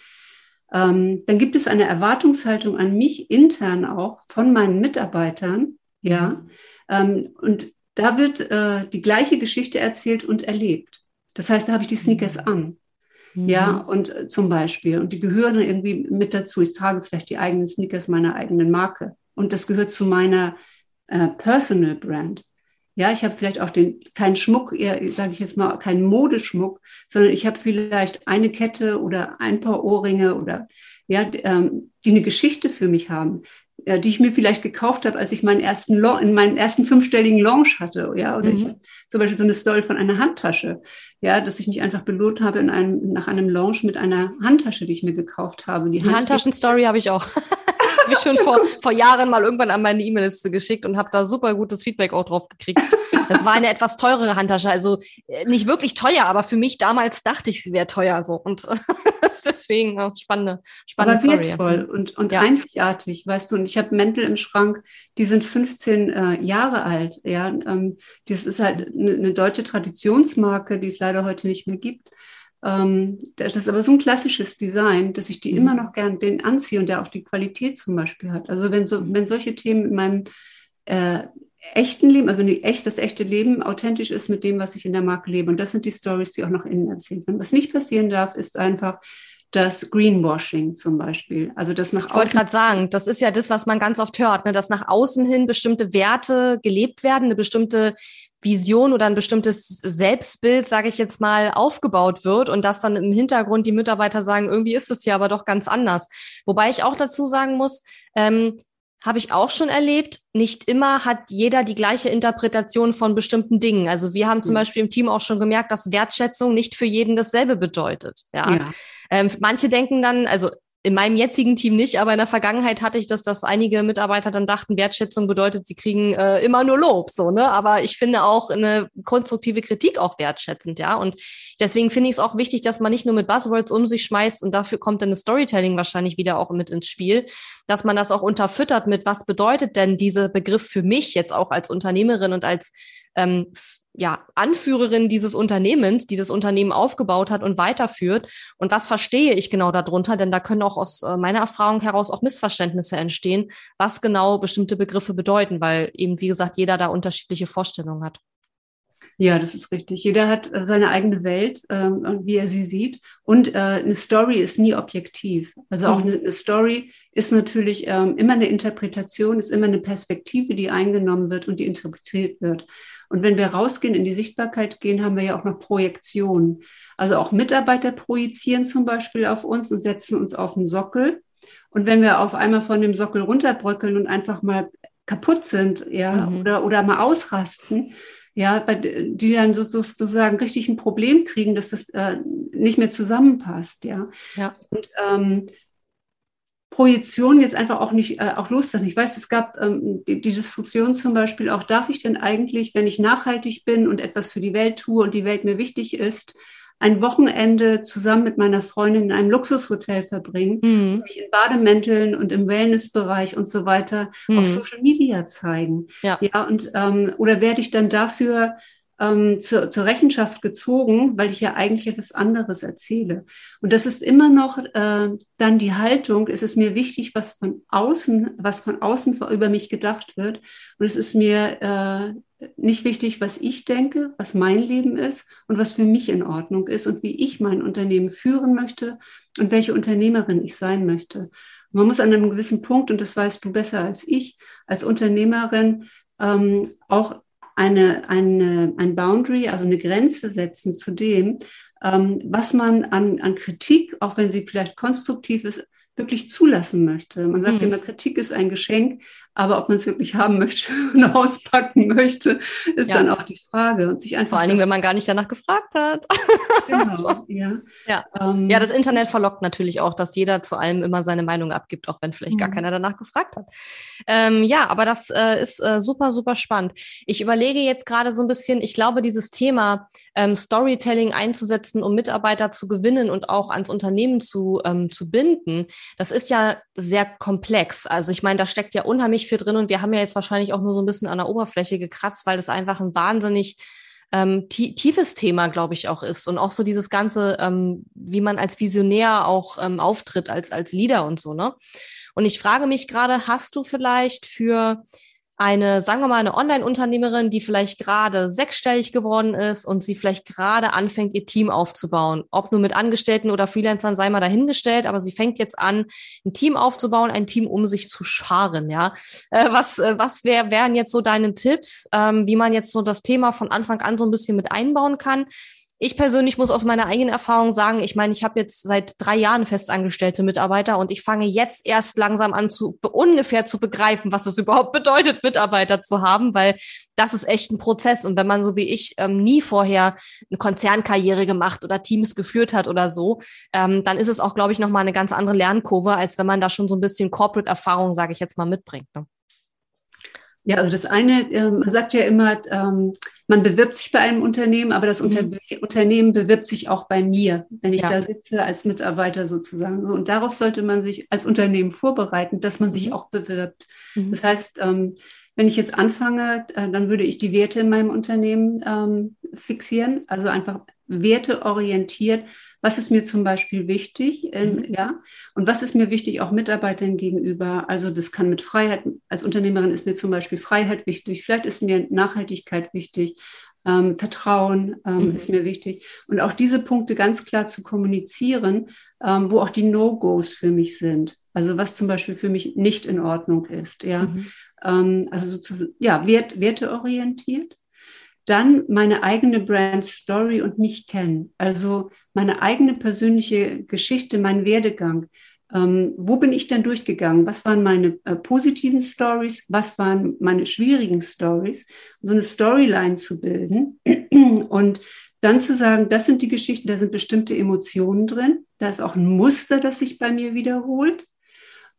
Ähm, dann gibt es eine Erwartungshaltung an mich intern auch von meinen Mitarbeitern. Ja, mhm. ähm, und da wird äh, die gleiche Geschichte erzählt und erlebt. Das heißt, da habe ich die Sneakers mhm. an. Mhm. Ja, und äh, zum Beispiel, und die gehören irgendwie mit dazu. Ich trage vielleicht die eigenen Sneakers meiner eigenen Marke. Und das gehört zu meiner äh, Personal Brand. Ja, ich habe vielleicht auch den, keinen Schmuck, sage ich jetzt mal, keinen Modeschmuck, sondern ich habe vielleicht eine Kette oder ein paar Ohrringe oder ja, ähm, die eine Geschichte für mich haben ja, die ich mir vielleicht gekauft habe, als ich meinen ersten in meinen ersten fünfstelligen Launch hatte, ja, oder mhm. ich zum Beispiel so eine Story von einer Handtasche, ja, dass ich mich einfach belohnt habe in einem nach einem Launch mit einer Handtasche, die ich mir gekauft habe. Die, die Handtaschen-Story habe ich auch. (laughs) habe ich schon vor, vor Jahren mal irgendwann an meine E-Mail-Liste geschickt und habe da super gutes Feedback auch drauf gekriegt. Das war eine etwas teurere Handtasche, also äh, nicht wirklich teuer, aber für mich damals dachte ich, sie wäre teuer so und (laughs) deswegen auch spannende, spannende aber wertvoll und, und ja. einzigartig, weißt du. Und ich habe Mäntel im Schrank, die sind 15 äh, Jahre alt. Ja, ähm, das ist halt eine, eine deutsche Traditionsmarke, die es leider heute nicht mehr gibt. Ähm, das ist aber so ein klassisches Design, dass ich die mhm. immer noch gern den anziehe und der auch die Qualität zum Beispiel hat. Also wenn so, wenn solche Themen in meinem äh, echten Leben, also wenn die echt, das echte Leben authentisch ist mit dem, was ich in der Marke lebe. Und das sind die Stories, die auch noch innen erzählt werden. Was nicht passieren darf, ist einfach, das Greenwashing zum Beispiel. Also das nach Ich wollte gerade sagen, das ist ja das, was man ganz oft hört, ne? dass nach außen hin bestimmte Werte gelebt werden, eine bestimmte Vision oder ein bestimmtes Selbstbild, sage ich jetzt mal, aufgebaut wird und dass dann im Hintergrund die Mitarbeiter sagen, irgendwie ist es ja aber doch ganz anders. Wobei ich auch dazu sagen muss, ähm, habe ich auch schon erlebt. Nicht immer hat jeder die gleiche Interpretation von bestimmten Dingen. Also wir haben zum mhm. Beispiel im Team auch schon gemerkt, dass Wertschätzung nicht für jeden dasselbe bedeutet. Ja. ja. Ähm, manche denken dann, also in meinem jetzigen Team nicht, aber in der Vergangenheit hatte ich das, dass einige Mitarbeiter dann dachten, Wertschätzung bedeutet, sie kriegen äh, immer nur Lob, so, ne? Aber ich finde auch eine konstruktive Kritik auch wertschätzend, ja. Und deswegen finde ich es auch wichtig, dass man nicht nur mit Buzzwords um sich schmeißt und dafür kommt dann das Storytelling wahrscheinlich wieder auch mit ins Spiel, dass man das auch unterfüttert mit, was bedeutet denn dieser Begriff für mich jetzt auch als Unternehmerin und als ähm, ja, Anführerin dieses Unternehmens, die das Unternehmen aufgebaut hat und weiterführt. Und was verstehe ich genau darunter? Denn da können auch aus äh, meiner Erfahrung heraus auch Missverständnisse entstehen, was genau bestimmte Begriffe bedeuten, weil eben, wie gesagt, jeder da unterschiedliche Vorstellungen hat. Ja, das ist richtig. Jeder hat äh, seine eigene Welt, ähm, wie er sie sieht. Und äh, eine Story ist nie objektiv. Also auch mhm. eine, eine, Story ist natürlich ähm, immer eine Interpretation, ist immer eine Perspektive, die eingenommen wird und die interpretiert wird. Und wenn wir rausgehen, in die Sichtbarkeit gehen, haben wir ja auch noch Projektionen. Also auch Mitarbeiter projizieren zum Beispiel auf uns und setzen uns auf den Sockel. Und wenn wir auf einmal von dem Sockel runterbröckeln und einfach mal kaputt sind, ja, mhm. oder, oder mal ausrasten, ja, bei, die dann sozusagen richtig ein Problem kriegen, dass das äh, nicht mehr zusammenpasst, ja. ja. Und ähm, Projektion jetzt einfach auch nicht äh, auch loslassen. Ich weiß, es gab ähm, die, die, Diskussion zum Beispiel auch, darf ich denn eigentlich, wenn ich nachhaltig bin und etwas für die Welt tue und die Welt mir wichtig ist, ein Wochenende zusammen mit meiner Freundin in einem Luxushotel verbringen, mhm. mich in Bademänteln und im Wellnessbereich und so weiter mhm. auf Social Media zeigen. Ja, ja und ähm, oder werde ich dann dafür ähm, zur, zur Rechenschaft gezogen, weil ich ja eigentlich etwas anderes erzähle. Und das ist immer noch äh, dann die Haltung, es ist mir wichtig, was von außen, was von außen über mich gedacht wird. Und es ist mir äh, nicht wichtig, was ich denke, was mein Leben ist und was für mich in Ordnung ist und wie ich mein Unternehmen führen möchte und welche Unternehmerin ich sein möchte. Man muss an einem gewissen Punkt, und das weißt du besser als ich, als Unternehmerin ähm, auch eine, eine, ein Boundary, also eine Grenze setzen zu dem, ähm, was man an, an Kritik, auch wenn sie vielleicht konstruktiv ist, wirklich zulassen möchte. Man sagt mhm. immer, Kritik ist ein Geschenk, aber ob man es wirklich haben möchte (laughs) und auspacken möchte, ist ja. dann auch die Frage. Und sich einfach Vor allen Dingen, wenn man gar nicht danach gefragt hat. (laughs) Genau, so. ja. Ja. Ähm, ja, das Internet verlockt natürlich auch, dass jeder zu allem immer seine Meinung abgibt, auch wenn vielleicht mhm. gar keiner danach gefragt hat. Ähm, ja, aber das äh, ist äh, super, super spannend. Ich überlege jetzt gerade so ein bisschen, ich glaube, dieses Thema ähm, Storytelling einzusetzen, um Mitarbeiter zu gewinnen und auch ans Unternehmen zu, ähm, zu binden, das ist ja sehr komplex. Also ich meine, da steckt ja unheimlich viel drin und wir haben ja jetzt wahrscheinlich auch nur so ein bisschen an der Oberfläche gekratzt, weil das einfach ein wahnsinnig ähm, tiefes Thema, glaube ich, auch ist. Und auch so dieses Ganze, ähm, wie man als Visionär auch ähm, auftritt, als, als Leader und so, ne? Und ich frage mich gerade, hast du vielleicht für eine, sagen wir mal, eine Online-Unternehmerin, die vielleicht gerade sechsstellig geworden ist und sie vielleicht gerade anfängt, ihr Team aufzubauen. Ob nur mit Angestellten oder Freelancern sei mal dahingestellt, aber sie fängt jetzt an, ein Team aufzubauen, ein Team um sich zu scharen, ja. Äh, was, äh, was wär, wären jetzt so deine Tipps, ähm, wie man jetzt so das Thema von Anfang an so ein bisschen mit einbauen kann? Ich persönlich muss aus meiner eigenen Erfahrung sagen, ich meine, ich habe jetzt seit drei Jahren festangestellte Mitarbeiter und ich fange jetzt erst langsam an, zu ungefähr zu begreifen, was es überhaupt bedeutet, Mitarbeiter zu haben, weil das ist echt ein Prozess. Und wenn man so wie ich ähm, nie vorher eine Konzernkarriere gemacht oder Teams geführt hat oder so, ähm, dann ist es auch, glaube ich, nochmal eine ganz andere Lernkurve, als wenn man da schon so ein bisschen Corporate-Erfahrung, sage ich jetzt mal, mitbringt. Ne? Ja, also das eine, äh, man sagt ja immer, ähm, man bewirbt sich bei einem Unternehmen, aber das mhm. Unternehmen bewirbt sich auch bei mir, wenn ich ja. da sitze als Mitarbeiter sozusagen. Und darauf sollte man sich als Unternehmen vorbereiten, dass man sich mhm. auch bewirbt. Mhm. Das heißt, ähm, wenn ich jetzt anfange, äh, dann würde ich die Werte in meinem Unternehmen ähm, fixieren, also einfach werteorientiert. Was ist mir zum Beispiel wichtig? In, mhm. ja, und was ist mir wichtig auch Mitarbeitern gegenüber? Also das kann mit Freiheit, als Unternehmerin ist mir zum Beispiel Freiheit wichtig. Vielleicht ist mir Nachhaltigkeit wichtig. Ähm, Vertrauen ähm, mhm. ist mir wichtig. Und auch diese Punkte ganz klar zu kommunizieren, ähm, wo auch die No-Gos für mich sind. Also was zum Beispiel für mich nicht in Ordnung ist. Ja, mhm. Ähm, also sozusagen, ja, wert, werteorientiert dann meine eigene Brand Story und mich kennen. Also meine eigene persönliche Geschichte, mein Werdegang. Ähm, wo bin ich denn durchgegangen? Was waren meine äh, positiven Stories? Was waren meine schwierigen Stories? So eine Storyline zu bilden (clears throat) und dann zu sagen, das sind die Geschichten, da sind bestimmte Emotionen drin. Da ist auch ein Muster, das sich bei mir wiederholt.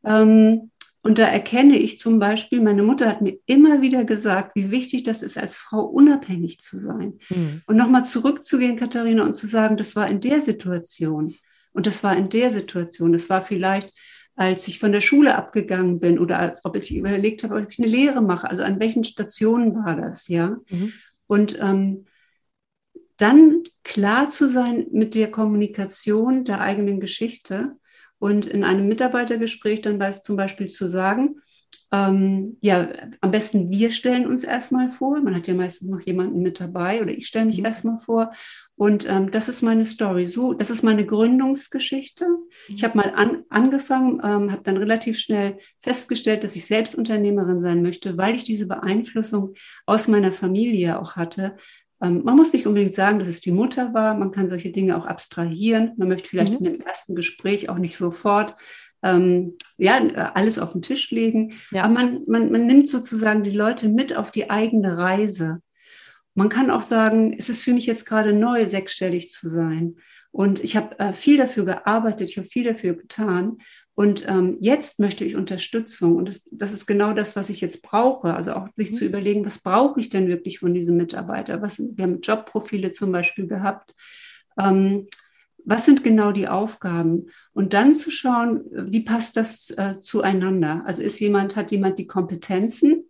Ähm, und da erkenne ich zum Beispiel, meine Mutter hat mir immer wieder gesagt, wie wichtig das ist, als Frau unabhängig zu sein. Mhm. Und nochmal zurückzugehen, Katharina, und zu sagen, das war in der Situation. Und das war in der Situation. Das war vielleicht, als ich von der Schule abgegangen bin oder als ob ich überlegt habe, ob ich eine Lehre mache. Also an welchen Stationen war das, ja? Mhm. Und ähm, dann klar zu sein mit der Kommunikation der eigenen Geschichte und in einem Mitarbeitergespräch dann zum Beispiel zu sagen, ähm, ja, am besten wir stellen uns erstmal vor. Man hat ja meistens noch jemanden mit dabei oder ich stelle mich mhm. erstmal vor. Und ähm, das ist meine Story. So, das ist meine Gründungsgeschichte. Mhm. Ich habe mal an, angefangen, ähm, habe dann relativ schnell festgestellt, dass ich selbst Unternehmerin sein möchte, weil ich diese Beeinflussung aus meiner Familie auch hatte. Ähm, man muss nicht unbedingt sagen, dass es die Mutter war. Man kann solche Dinge auch abstrahieren. Man möchte vielleicht mhm. in dem ersten Gespräch auch nicht sofort ähm, ja, alles auf den Tisch legen. Ja. Aber man, man, man nimmt sozusagen die Leute mit auf die eigene Reise. Man kann auch sagen, es ist für mich jetzt gerade neu, sechsstellig zu sein. Und ich habe äh, viel dafür gearbeitet, ich habe viel dafür getan. Und ähm, jetzt möchte ich Unterstützung. Und das, das ist genau das, was ich jetzt brauche. Also auch sich mhm. zu überlegen, was brauche ich denn wirklich von diesem Mitarbeiter? Was, wir haben Jobprofile zum Beispiel gehabt. Ähm, was sind genau die Aufgaben? Und dann zu schauen, wie passt das äh, zueinander? Also ist jemand, hat jemand die Kompetenzen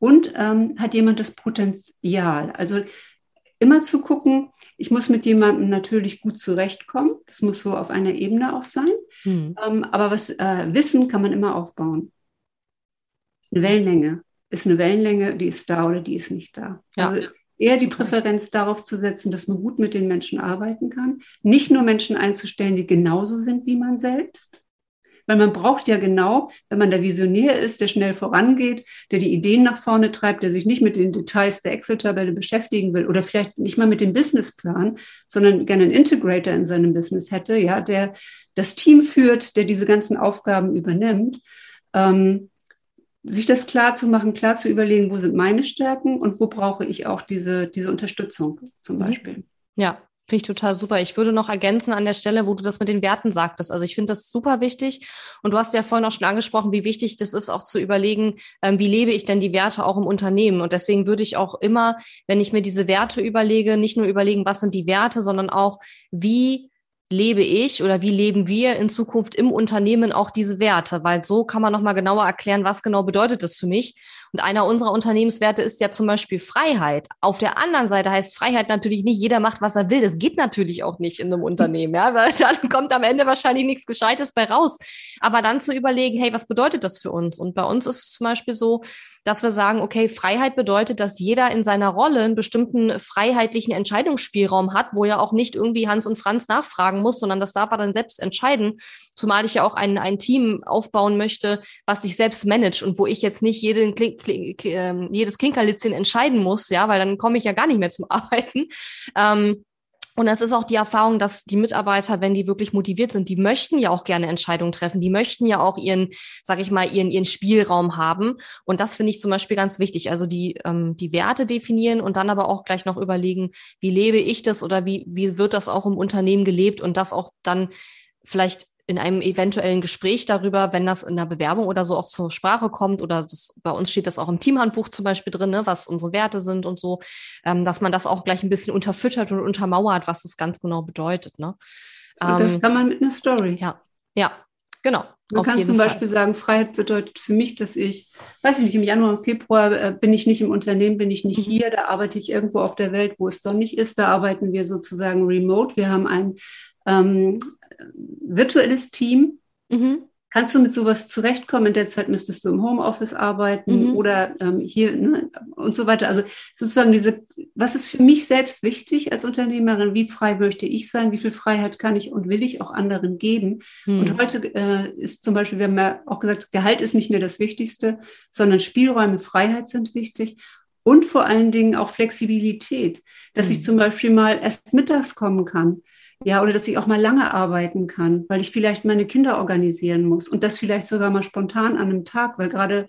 und ähm, hat jemand das Potenzial? Also immer zu gucken, ich muss mit jemandem natürlich gut zurechtkommen. Das muss so auf einer Ebene auch sein. Mhm. Ähm, aber was äh, Wissen kann man immer aufbauen. Eine Wellenlänge ist eine Wellenlänge, die ist da oder die ist nicht da. Ja. Also eher die Präferenz darauf zu setzen, dass man gut mit den Menschen arbeiten kann. Nicht nur Menschen einzustellen, die genauso sind wie man selbst, weil man braucht ja genau, wenn man der Visionär ist, der schnell vorangeht, der die Ideen nach vorne treibt, der sich nicht mit den Details der Excel-Tabelle beschäftigen will oder vielleicht nicht mal mit dem Businessplan, sondern gerne einen Integrator in seinem Business hätte, ja, der das Team führt, der diese ganzen Aufgaben übernimmt. Ähm, sich das klar zu machen, klar zu überlegen, wo sind meine Stärken und wo brauche ich auch diese, diese Unterstützung zum mhm. Beispiel. Ja, Finde ich total super. Ich würde noch ergänzen an der Stelle, wo du das mit den Werten sagtest. Also ich finde das super wichtig. Und du hast ja vorhin auch schon angesprochen, wie wichtig das ist, auch zu überlegen, ähm, wie lebe ich denn die Werte auch im Unternehmen. Und deswegen würde ich auch immer, wenn ich mir diese Werte überlege, nicht nur überlegen, was sind die Werte, sondern auch, wie lebe ich oder wie leben wir in Zukunft im Unternehmen auch diese Werte? Weil so kann man nochmal genauer erklären, was genau bedeutet das für mich. Und einer unserer Unternehmenswerte ist ja zum Beispiel Freiheit. Auf der anderen Seite heißt Freiheit natürlich nicht, jeder macht, was er will. Das geht natürlich auch nicht in einem Unternehmen, ja, weil (laughs) dann kommt am Ende wahrscheinlich nichts Gescheites bei raus. Aber dann zu überlegen, hey, was bedeutet das für uns? Und bei uns ist es zum Beispiel so, dass wir sagen, okay, Freiheit bedeutet, dass jeder in seiner Rolle einen bestimmten freiheitlichen Entscheidungsspielraum hat, wo er auch nicht irgendwie Hans und Franz nachfragen muss, sondern das darf er dann selbst entscheiden. Zumal ich ja auch ein, ein Team aufbauen möchte, was sich selbst managt und wo ich jetzt nicht jeden, ähm, jedes Klinkerlitzchen entscheiden muss, ja, weil dann komme ich ja gar nicht mehr zum (laughs) Arbeiten. Ähm, und das ist auch die Erfahrung, dass die Mitarbeiter, wenn die wirklich motiviert sind, die möchten ja auch gerne Entscheidungen treffen, die möchten ja auch ihren, sag ich mal, ihren, ihren Spielraum haben. Und das finde ich zum Beispiel ganz wichtig. Also die, ähm, die Werte definieren und dann aber auch gleich noch überlegen, wie lebe ich das oder wie, wie wird das auch im Unternehmen gelebt und das auch dann vielleicht in einem eventuellen Gespräch darüber, wenn das in der Bewerbung oder so auch zur Sprache kommt oder das, bei uns steht das auch im Teamhandbuch zum Beispiel drin, ne, was unsere Werte sind und so, ähm, dass man das auch gleich ein bisschen unterfüttert und untermauert, was das ganz genau bedeutet. Ne? Und das ähm, kann man mit einer Story. Ja, ja, genau. Man kann zum Beispiel Fall. sagen, Freiheit bedeutet für mich, dass ich, weiß ich nicht, im Januar, im Februar äh, bin ich nicht im Unternehmen, bin ich nicht mhm. hier, da arbeite ich irgendwo auf der Welt, wo es sonnig ist, da arbeiten wir sozusagen remote. Wir haben ein ähm, virtuelles Team. Mhm. Kannst du mit sowas zurechtkommen? In der Zeit müsstest du im Homeoffice arbeiten mhm. oder ähm, hier ne, und so weiter. Also sozusagen diese, was ist für mich selbst wichtig als Unternehmerin? Wie frei möchte ich sein? Wie viel Freiheit kann ich und will ich auch anderen geben? Mhm. Und heute äh, ist zum Beispiel, wir haben ja auch gesagt, Gehalt ist nicht mehr das Wichtigste, sondern Spielräume, Freiheit sind wichtig und vor allen Dingen auch Flexibilität, dass ich mhm. zum Beispiel mal erst mittags kommen kann ja, oder dass ich auch mal lange arbeiten kann, weil ich vielleicht meine Kinder organisieren muss und das vielleicht sogar mal spontan an einem Tag, weil gerade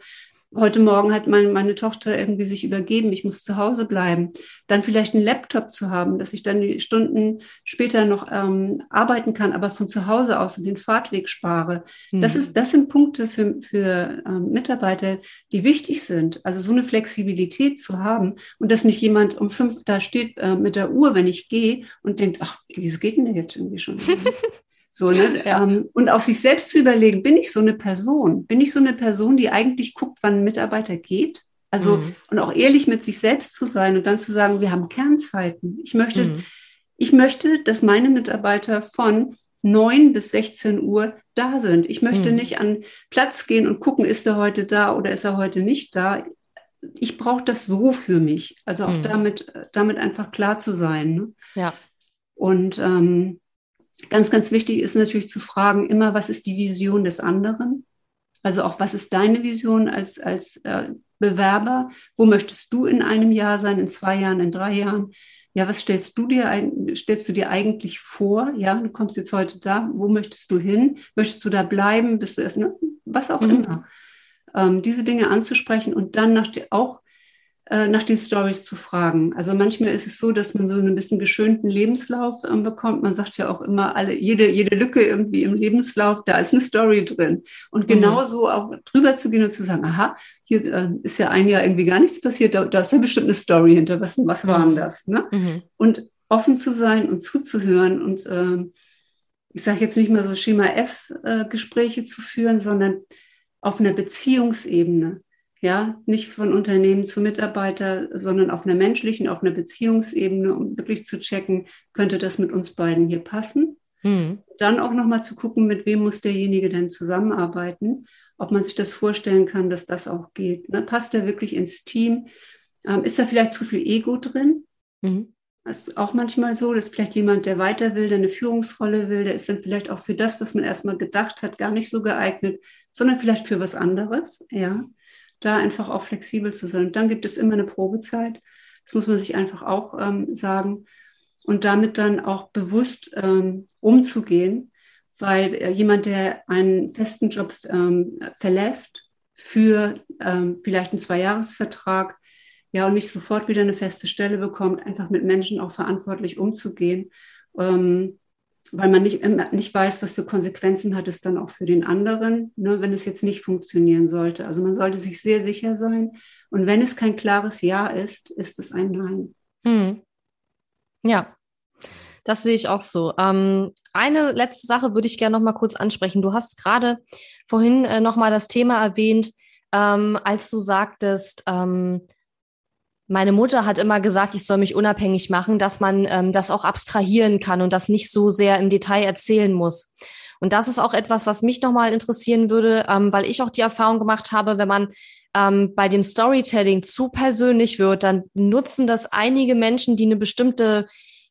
Heute Morgen hat mein, meine Tochter irgendwie sich übergeben, ich muss zu Hause bleiben. Dann vielleicht einen Laptop zu haben, dass ich dann die Stunden später noch ähm, arbeiten kann, aber von zu Hause aus und den Fahrtweg spare. Mhm. Das, ist, das sind Punkte für, für ähm, Mitarbeiter, die wichtig sind. Also so eine Flexibilität zu haben und dass nicht jemand um fünf da steht äh, mit der Uhr, wenn ich gehe und denkt, ach, wieso geht denn der jetzt irgendwie schon? (laughs) So, ne? Ja. Ähm, und auch sich selbst zu überlegen, bin ich so eine Person? Bin ich so eine Person, die eigentlich guckt, wann ein Mitarbeiter geht? Also, mhm. und auch ehrlich mit sich selbst zu sein und dann zu sagen, wir haben Kernzeiten. Ich möchte, mhm. ich möchte, dass meine Mitarbeiter von 9 bis 16 Uhr da sind. Ich möchte mhm. nicht an Platz gehen und gucken, ist er heute da oder ist er heute nicht da. Ich brauche das so für mich. Also auch mhm. damit, damit einfach klar zu sein. Ne? Ja. Und ähm, Ganz, ganz wichtig ist natürlich zu fragen, immer, was ist die Vision des anderen? Also auch, was ist deine Vision als, als äh, Bewerber? Wo möchtest du in einem Jahr sein, in zwei Jahren, in drei Jahren? Ja, was stellst du dir, stellst du dir eigentlich vor? Ja, du kommst jetzt heute da. Wo möchtest du hin? Möchtest du da bleiben? Bist du erst, ne? was auch mhm. immer. Ähm, diese Dinge anzusprechen und dann nach auch äh, nach den Stories zu fragen. Also manchmal ist es so, dass man so einen bisschen geschönten Lebenslauf äh, bekommt. Man sagt ja auch immer, alle, jede, jede Lücke irgendwie im Lebenslauf, da ist eine Story drin. Und mhm. genauso auch drüber zu gehen und zu sagen, aha, hier äh, ist ja ein Jahr irgendwie gar nichts passiert, da, da ist ja bestimmt eine Story hinter. Was, was war denn mhm. das? Ne? Mhm. Und offen zu sein und zuzuhören und äh, ich sage jetzt nicht mal so Schema F-Gespräche äh, zu führen, sondern auf einer Beziehungsebene ja, nicht von Unternehmen zu Mitarbeiter, sondern auf einer menschlichen, auf einer Beziehungsebene, um wirklich zu checken, könnte das mit uns beiden hier passen. Mhm. Dann auch nochmal zu gucken, mit wem muss derjenige denn zusammenarbeiten, ob man sich das vorstellen kann, dass das auch geht. Ne? Passt er wirklich ins Team? Ähm, ist da vielleicht zu viel Ego drin? Mhm. Das ist auch manchmal so, dass vielleicht jemand, der weiter will, der eine Führungsrolle will, der ist dann vielleicht auch für das, was man erstmal gedacht hat, gar nicht so geeignet, sondern vielleicht für was anderes. Ja, da einfach auch flexibel zu sein. Und dann gibt es immer eine Probezeit. Das muss man sich einfach auch ähm, sagen. Und damit dann auch bewusst ähm, umzugehen, weil äh, jemand, der einen festen Job ähm, verlässt für ähm, vielleicht einen Zweijahresvertrag, ja, und nicht sofort wieder eine feste Stelle bekommt, einfach mit Menschen auch verantwortlich umzugehen, ähm, weil man nicht, nicht weiß, was für Konsequenzen hat es dann auch für den anderen, ne, wenn es jetzt nicht funktionieren sollte. Also man sollte sich sehr sicher sein. Und wenn es kein klares Ja ist, ist es ein Nein. Hm. Ja, das sehe ich auch so. Ähm, eine letzte Sache würde ich gerne noch mal kurz ansprechen. Du hast gerade vorhin äh, noch mal das Thema erwähnt, ähm, als du sagtest, ähm, meine Mutter hat immer gesagt, ich soll mich unabhängig machen, dass man ähm, das auch abstrahieren kann und das nicht so sehr im Detail erzählen muss. Und das ist auch etwas, was mich nochmal interessieren würde, ähm, weil ich auch die Erfahrung gemacht habe, wenn man ähm, bei dem Storytelling zu persönlich wird, dann nutzen das einige Menschen, die eine bestimmte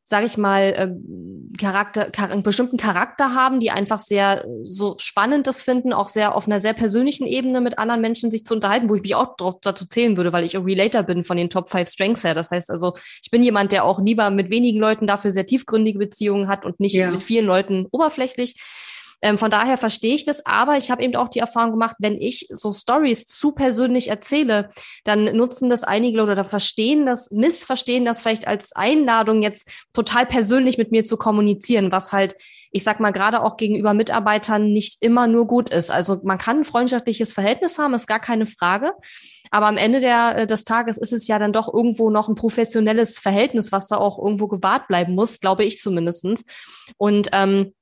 sage ich mal, ähm, Charakter, einen bestimmten Charakter haben, die einfach sehr so spannend das finden, auch sehr auf einer sehr persönlichen Ebene mit anderen Menschen sich zu unterhalten, wo ich mich auch drauf, dazu zählen würde, weil ich Relator bin von den Top 5 Strengths her. Das heißt also, ich bin jemand, der auch lieber mit wenigen Leuten dafür sehr tiefgründige Beziehungen hat und nicht ja. mit vielen Leuten oberflächlich. Ähm, von daher verstehe ich das, aber ich habe eben auch die Erfahrung gemacht, wenn ich so Stories zu persönlich erzähle, dann nutzen das einige oder verstehen das, missverstehen das vielleicht als Einladung, jetzt total persönlich mit mir zu kommunizieren, was halt ich sag mal, gerade auch gegenüber Mitarbeitern nicht immer nur gut ist. Also man kann ein freundschaftliches Verhältnis haben, ist gar keine Frage. Aber am Ende der, äh, des Tages ist es ja dann doch irgendwo noch ein professionelles Verhältnis, was da auch irgendwo gewahrt bleiben muss, glaube ich zumindestens. Und ähm,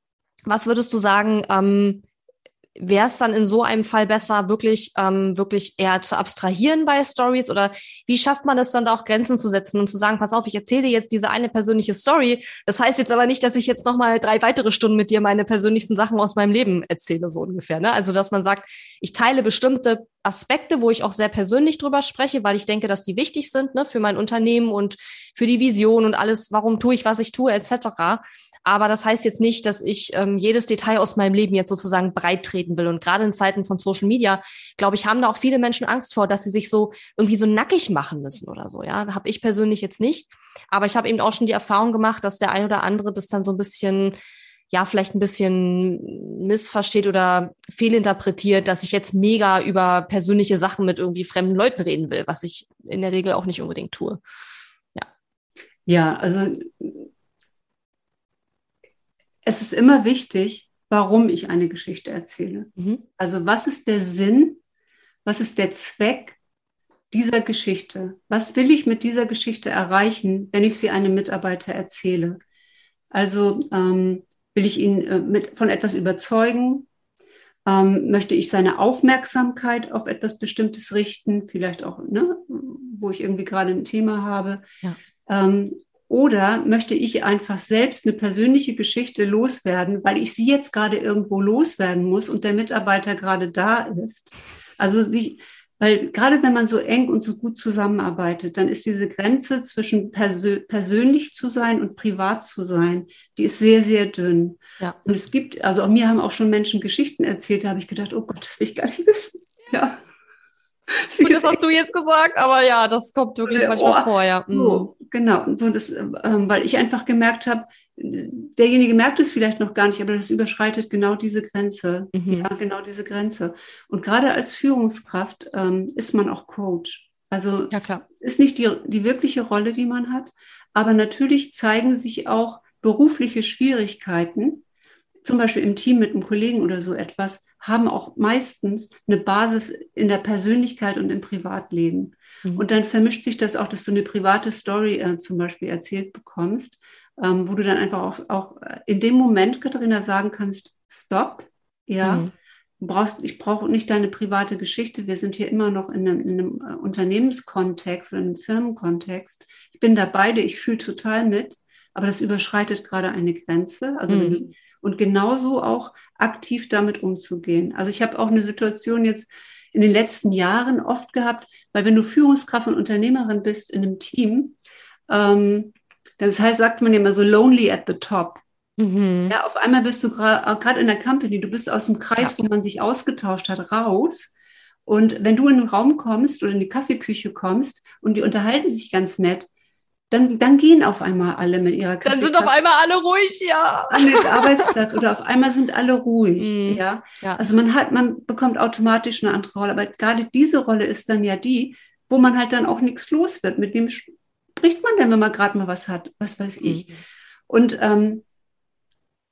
was würdest du sagen, ähm, wäre es dann in so einem Fall besser, wirklich, ähm, wirklich eher zu abstrahieren bei Stories oder wie schafft man es dann da auch Grenzen zu setzen und zu sagen, pass auf, ich erzähle jetzt diese eine persönliche Story. Das heißt jetzt aber nicht, dass ich jetzt nochmal drei weitere Stunden mit dir meine persönlichsten Sachen aus meinem Leben erzähle, so ungefähr. Ne? Also, dass man sagt, ich teile bestimmte Aspekte, wo ich auch sehr persönlich drüber spreche, weil ich denke, dass die wichtig sind ne, für mein Unternehmen und für die Vision und alles, warum tue ich, was ich tue, etc. Aber das heißt jetzt nicht, dass ich ähm, jedes Detail aus meinem Leben jetzt sozusagen breit treten will. Und gerade in Zeiten von Social Media, glaube ich, haben da auch viele Menschen Angst vor, dass sie sich so irgendwie so nackig machen müssen oder so. Ja, habe ich persönlich jetzt nicht. Aber ich habe eben auch schon die Erfahrung gemacht, dass der ein oder andere das dann so ein bisschen ja, vielleicht ein bisschen missversteht oder fehlinterpretiert, dass ich jetzt mega über persönliche Sachen mit irgendwie fremden Leuten reden will, was ich in der Regel auch nicht unbedingt tue. Ja. Ja, also es ist immer wichtig, warum ich eine Geschichte erzähle. Mhm. Also was ist der Sinn, was ist der Zweck dieser Geschichte? Was will ich mit dieser Geschichte erreichen, wenn ich sie einem Mitarbeiter erzähle? Also ähm, will ich ihn äh, mit, von etwas überzeugen? Ähm, möchte ich seine Aufmerksamkeit auf etwas Bestimmtes richten? Vielleicht auch, ne, wo ich irgendwie gerade ein Thema habe. Ja. Ähm, oder möchte ich einfach selbst eine persönliche Geschichte loswerden, weil ich sie jetzt gerade irgendwo loswerden muss und der Mitarbeiter gerade da ist? Also sie, weil gerade wenn man so eng und so gut zusammenarbeitet, dann ist diese Grenze zwischen persö persönlich zu sein und privat zu sein, die ist sehr, sehr dünn. Ja. Und es gibt, also auch mir haben auch schon Menschen Geschichten erzählt, da habe ich gedacht, oh Gott, das will ich gar nicht wissen. Ja. (laughs) Gut, das hast du jetzt gesagt, aber ja, das kommt wirklich manchmal oh, vor, ja. Mhm. So, genau, so das, ähm, weil ich einfach gemerkt habe, derjenige merkt es vielleicht noch gar nicht, aber das überschreitet genau diese Grenze. Mhm. Ja, genau diese Grenze. Und gerade als Führungskraft ähm, ist man auch Coach. Also ja, klar. ist nicht die, die wirkliche Rolle, die man hat, aber natürlich zeigen sich auch berufliche Schwierigkeiten, zum Beispiel im Team mit einem Kollegen oder so etwas, haben auch meistens eine Basis in der Persönlichkeit und im Privatleben. Mhm. Und dann vermischt sich das auch, dass du eine private Story äh, zum Beispiel erzählt bekommst, ähm, wo du dann einfach auch, auch in dem Moment, Katharina, sagen kannst, stopp, ja, mhm. brauchst, ich brauche nicht deine private Geschichte. Wir sind hier immer noch in einem, in einem äh, Unternehmenskontext oder in einem Firmenkontext. Ich bin da beide, ich fühle total mit, aber das überschreitet gerade eine Grenze. Also mhm. Und genauso auch aktiv damit umzugehen. Also ich habe auch eine Situation jetzt in den letzten Jahren oft gehabt, weil wenn du Führungskraft und Unternehmerin bist in einem Team, ähm, das heißt, sagt man immer so lonely at the top. Mhm. Ja, auf einmal bist du gerade in der Company, du bist aus dem Kreis, ja. wo man sich ausgetauscht hat, raus. Und wenn du in den Raum kommst oder in die Kaffeeküche kommst und die unterhalten sich ganz nett, dann, dann gehen auf einmal alle mit ihrer Kaffeetasse. Dann sind auf einmal alle ruhig, ja. An den Arbeitsplatz oder auf einmal sind alle ruhig, mm, ja? ja. Also man hat, man bekommt automatisch eine andere Rolle. Aber gerade diese Rolle ist dann ja die, wo man halt dann auch nichts los wird. Mit wem spricht man denn, wenn man gerade mal was hat? Was weiß ich. Mm. Und ähm,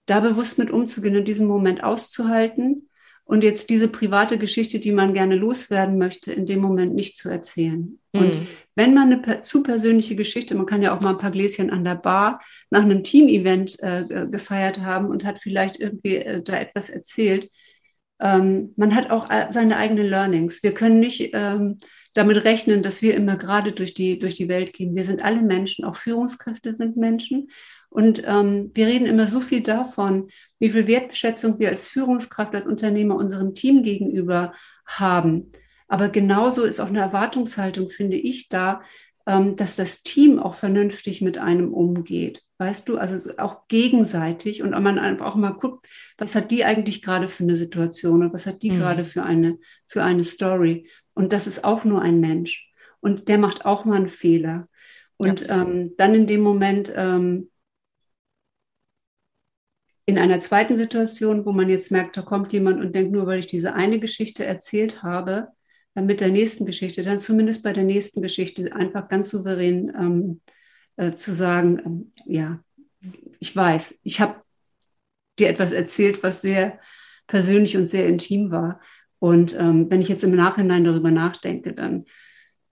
da bewusst mit umzugehen und diesen Moment auszuhalten und jetzt diese private Geschichte, die man gerne loswerden möchte, in dem Moment nicht zu erzählen. Mhm. Und wenn man eine zu persönliche Geschichte, man kann ja auch mal ein paar Gläschen an der Bar nach einem Team-Event äh, gefeiert haben und hat vielleicht irgendwie äh, da etwas erzählt. Ähm, man hat auch äh, seine eigenen Learnings. Wir können nicht ähm, damit rechnen, dass wir immer gerade durch die, durch die Welt gehen. Wir sind alle Menschen, auch Führungskräfte sind Menschen. Und ähm, wir reden immer so viel davon, wie viel Wertschätzung wir als Führungskraft, als Unternehmer unserem Team gegenüber haben. Aber genauso ist auch eine Erwartungshaltung, finde ich, da, ähm, dass das Team auch vernünftig mit einem umgeht. Weißt du, also auch gegenseitig und man einfach auch mal guckt, was hat die eigentlich gerade für eine Situation und was hat die mhm. gerade für eine, für eine Story. Und das ist auch nur ein Mensch. Und der macht auch mal einen Fehler. Und ja. ähm, dann in dem Moment ähm, in einer zweiten Situation, wo man jetzt merkt, da kommt jemand und denkt, nur weil ich diese eine Geschichte erzählt habe, mit der nächsten Geschichte, dann zumindest bei der nächsten Geschichte einfach ganz souverän ähm, äh, zu sagen, ähm, ja, ich weiß, ich habe dir etwas erzählt, was sehr persönlich und sehr intim war. Und ähm, wenn ich jetzt im Nachhinein darüber nachdenke, dann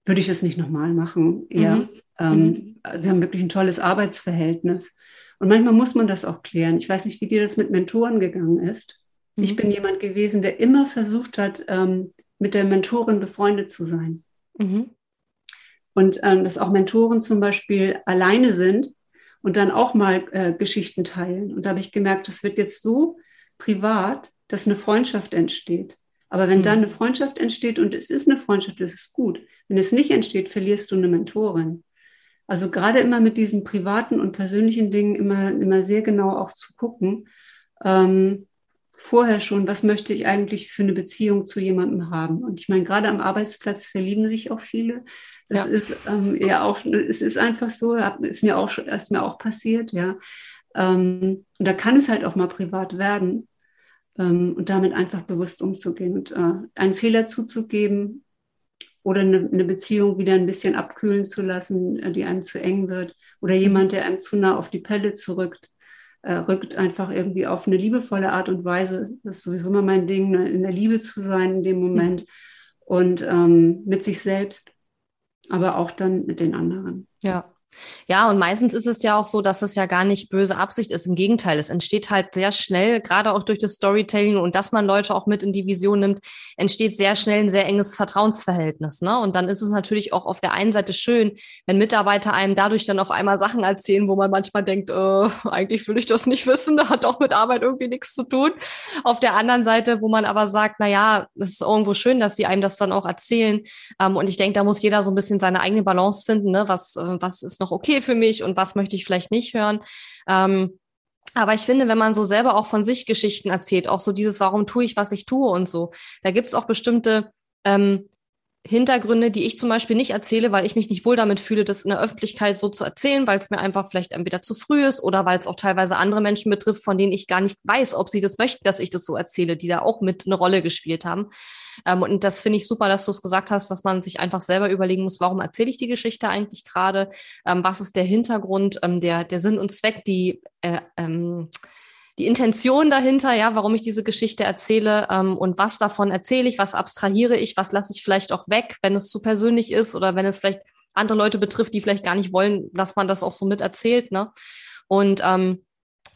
würde ich das nicht nochmal machen. Ja, mhm. ähm, mhm. Wir haben wirklich ein tolles Arbeitsverhältnis. Und manchmal muss man das auch klären. Ich weiß nicht, wie dir das mit Mentoren gegangen ist. Mhm. Ich bin jemand gewesen, der immer versucht hat, ähm, mit der Mentorin befreundet zu sein. Mhm. Und ähm, dass auch Mentoren zum Beispiel alleine sind und dann auch mal äh, Geschichten teilen. Und da habe ich gemerkt, das wird jetzt so privat, dass eine Freundschaft entsteht. Aber wenn mhm. dann eine Freundschaft entsteht und es ist eine Freundschaft, das ist gut. Wenn es nicht entsteht, verlierst du eine Mentorin. Also gerade immer mit diesen privaten und persönlichen Dingen immer, immer sehr genau auch zu gucken, ähm, vorher schon, was möchte ich eigentlich für eine Beziehung zu jemandem haben? Und ich meine, gerade am Arbeitsplatz verlieben sich auch viele. Das ja. ist ähm, ja auch, es ist einfach so, ist mir auch, ist mir auch passiert, ja. Ähm, und da kann es halt auch mal privat werden. Ähm, und damit einfach bewusst umzugehen und äh, einen Fehler zuzugeben oder eine, eine, Beziehung wieder ein bisschen abkühlen zu lassen, äh, die einem zu eng wird oder jemand, der einem zu nah auf die Pelle zurückt, rückt, einfach irgendwie auf eine liebevolle Art und Weise. Das ist sowieso immer mein Ding, ne, in der Liebe zu sein in dem Moment und ähm, mit sich selbst, aber auch dann mit den anderen. Ja. Ja, und meistens ist es ja auch so, dass es ja gar nicht böse Absicht ist. Im Gegenteil, es entsteht halt sehr schnell, gerade auch durch das Storytelling und dass man Leute auch mit in die Vision nimmt, entsteht sehr schnell ein sehr enges Vertrauensverhältnis. Ne? Und dann ist es natürlich auch auf der einen Seite schön, wenn Mitarbeiter einem dadurch dann auf einmal Sachen erzählen, wo man manchmal denkt, äh, eigentlich will ich das nicht wissen, da (laughs) hat doch mit Arbeit irgendwie nichts zu tun. Auf der anderen Seite, wo man aber sagt, na ja, es ist irgendwo schön, dass sie einem das dann auch erzählen. Ähm, und ich denke, da muss jeder so ein bisschen seine eigene Balance finden. Ne? Was, äh, was ist noch noch okay für mich und was möchte ich vielleicht nicht hören. Ähm, aber ich finde, wenn man so selber auch von sich Geschichten erzählt, auch so dieses, warum tue ich, was ich tue und so, da gibt es auch bestimmte ähm, Hintergründe, die ich zum Beispiel nicht erzähle, weil ich mich nicht wohl damit fühle, das in der Öffentlichkeit so zu erzählen, weil es mir einfach vielleicht entweder zu früh ist oder weil es auch teilweise andere Menschen betrifft, von denen ich gar nicht weiß, ob sie das möchten, dass ich das so erzähle, die da auch mit eine Rolle gespielt haben. Ähm, und das finde ich super, dass du es gesagt hast, dass man sich einfach selber überlegen muss, warum erzähle ich die Geschichte eigentlich gerade? Ähm, was ist der Hintergrund, ähm, der, der Sinn und Zweck, die äh, ähm, die Intention dahinter, ja, warum ich diese Geschichte erzähle ähm, und was davon erzähle ich, was abstrahiere ich, was lasse ich vielleicht auch weg, wenn es zu persönlich ist oder wenn es vielleicht andere Leute betrifft, die vielleicht gar nicht wollen, dass man das auch so mit erzählt. Ne? Und ähm,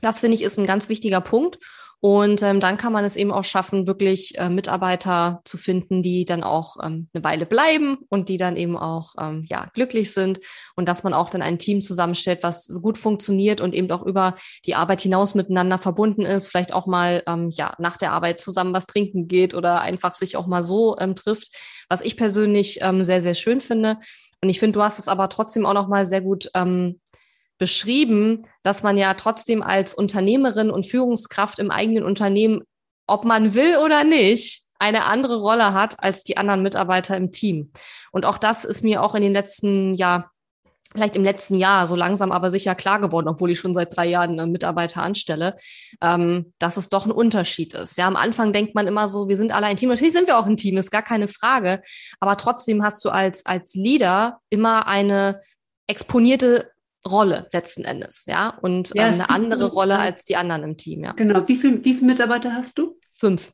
das finde ich ist ein ganz wichtiger Punkt. Und ähm, dann kann man es eben auch schaffen, wirklich äh, Mitarbeiter zu finden, die dann auch ähm, eine Weile bleiben und die dann eben auch ähm, ja, glücklich sind und dass man auch dann ein Team zusammenstellt, was so gut funktioniert und eben auch über die Arbeit hinaus miteinander verbunden ist, vielleicht auch mal ähm, ja, nach der Arbeit zusammen was trinken geht oder einfach sich auch mal so ähm, trifft, was ich persönlich ähm, sehr, sehr schön finde. Und ich finde, du hast es aber trotzdem auch noch mal sehr gut ähm, beschrieben, dass man ja trotzdem als Unternehmerin und Führungskraft im eigenen Unternehmen, ob man will oder nicht, eine andere Rolle hat als die anderen Mitarbeiter im Team. Und auch das ist mir auch in den letzten, ja, vielleicht im letzten Jahr so langsam aber sicher klar geworden, obwohl ich schon seit drei Jahren Mitarbeiter anstelle, ähm, dass es doch ein Unterschied ist. Ja, am Anfang denkt man immer so, wir sind alle ein Team. Natürlich sind wir auch ein Team, ist gar keine Frage. Aber trotzdem hast du als, als Leader immer eine exponierte Rolle letzten Endes, ja, und ja, äh, eine andere so, Rolle als die anderen im Team, ja. Genau. Wie viel, wie viele Mitarbeiter hast du? Fünf.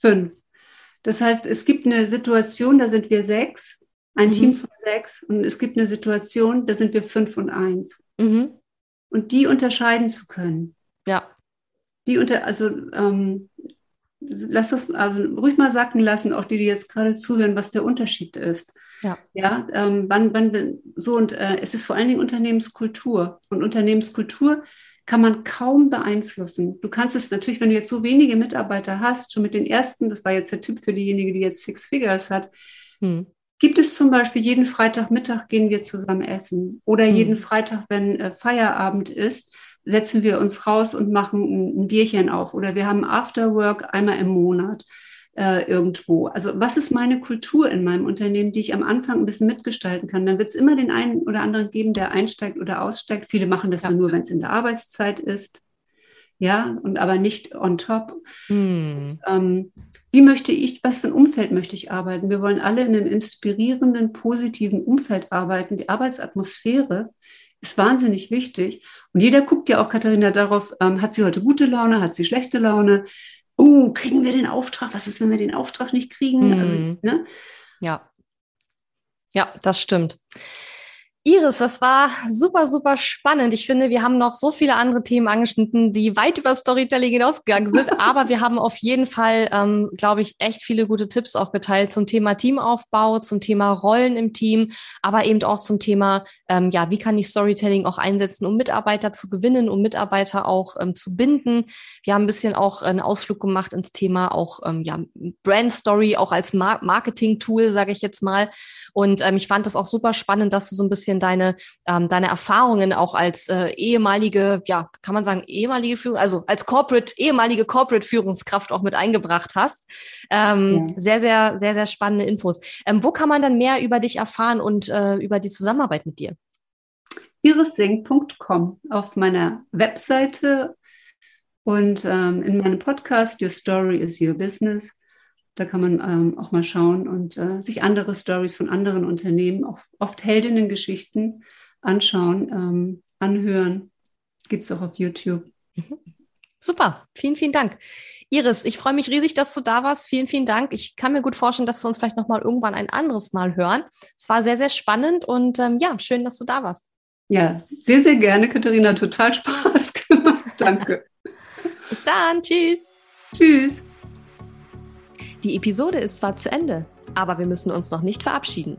Fünf. Das heißt, es gibt eine Situation, da sind wir sechs, ein mhm. Team von sechs, und es gibt eine Situation, da sind wir fünf und eins. Mhm. Und die unterscheiden zu können. Ja. Die unter, also ähm, lass das also ruhig mal sacken lassen, auch die, die jetzt gerade zuhören, was der Unterschied ist. Ja. Ja, ähm, wann, wann, so und äh, es ist vor allen Dingen Unternehmenskultur. Und Unternehmenskultur kann man kaum beeinflussen. Du kannst es natürlich, wenn du jetzt so wenige Mitarbeiter hast, schon mit den ersten, das war jetzt der Typ für diejenige, die jetzt Six Figures hat, hm. gibt es zum Beispiel jeden Freitagmittag gehen wir zusammen essen oder hm. jeden Freitag, wenn äh, Feierabend ist, setzen wir uns raus und machen ein, ein Bierchen auf oder wir haben Afterwork einmal im Monat äh, irgendwo. Also was ist meine Kultur in meinem Unternehmen, die ich am Anfang ein bisschen mitgestalten kann? Dann wird es immer den einen oder anderen geben, der einsteigt oder aussteigt. Viele machen das ja. dann nur, wenn es in der Arbeitszeit ist. Ja, und aber nicht on top. Hm. Ähm, wie möchte ich, was für ein Umfeld möchte ich arbeiten? Wir wollen alle in einem inspirierenden, positiven Umfeld arbeiten. Die Arbeitsatmosphäre ist wahnsinnig wichtig. Und jeder guckt ja auch, Katharina, darauf, ähm, hat sie heute gute Laune, hat sie schlechte Laune? Oh, kriegen wir den Auftrag? Was ist, wenn wir den Auftrag nicht kriegen? Mhm. Also, ne? Ja. Ja, das stimmt. Iris, das war super, super spannend. Ich finde, wir haben noch so viele andere Themen angeschnitten, die weit über Storytelling hinausgegangen sind. (laughs) aber wir haben auf jeden Fall, ähm, glaube ich, echt viele gute Tipps auch geteilt zum Thema Teamaufbau, zum Thema Rollen im Team, aber eben auch zum Thema, ähm, ja, wie kann ich Storytelling auch einsetzen, um Mitarbeiter zu gewinnen, um Mitarbeiter auch ähm, zu binden. Wir haben ein bisschen auch einen Ausflug gemacht ins Thema auch, ähm, ja, Brand Story auch als Mar Marketing-Tool, sage ich jetzt mal. Und ähm, ich fand das auch super spannend, dass du so ein bisschen bisschen deine, ähm, deine Erfahrungen auch als äh, ehemalige, ja, kann man sagen, ehemalige Führung, also als Corporate, ehemalige Corporate-Führungskraft auch mit eingebracht hast. Ähm, ja. Sehr, sehr, sehr, sehr spannende Infos. Ähm, wo kann man dann mehr über dich erfahren und äh, über die Zusammenarbeit mit dir? irissing.com auf meiner Webseite und ähm, in meinem Podcast Your Story is Your Business da kann man ähm, auch mal schauen und äh, sich andere Stories von anderen Unternehmen, auch oft Heldinnengeschichten anschauen, ähm, anhören. Gibt es auch auf YouTube. Mhm. Super, vielen, vielen Dank. Iris, ich freue mich riesig, dass du da warst. Vielen, vielen Dank. Ich kann mir gut vorstellen, dass wir uns vielleicht nochmal irgendwann ein anderes Mal hören. Es war sehr, sehr spannend und ähm, ja, schön, dass du da warst. Ja, sehr, sehr gerne, Katharina. Total Spaß (laughs) gemacht. Danke. Bis dann. Tschüss. Tschüss. Die Episode ist zwar zu Ende, aber wir müssen uns noch nicht verabschieden.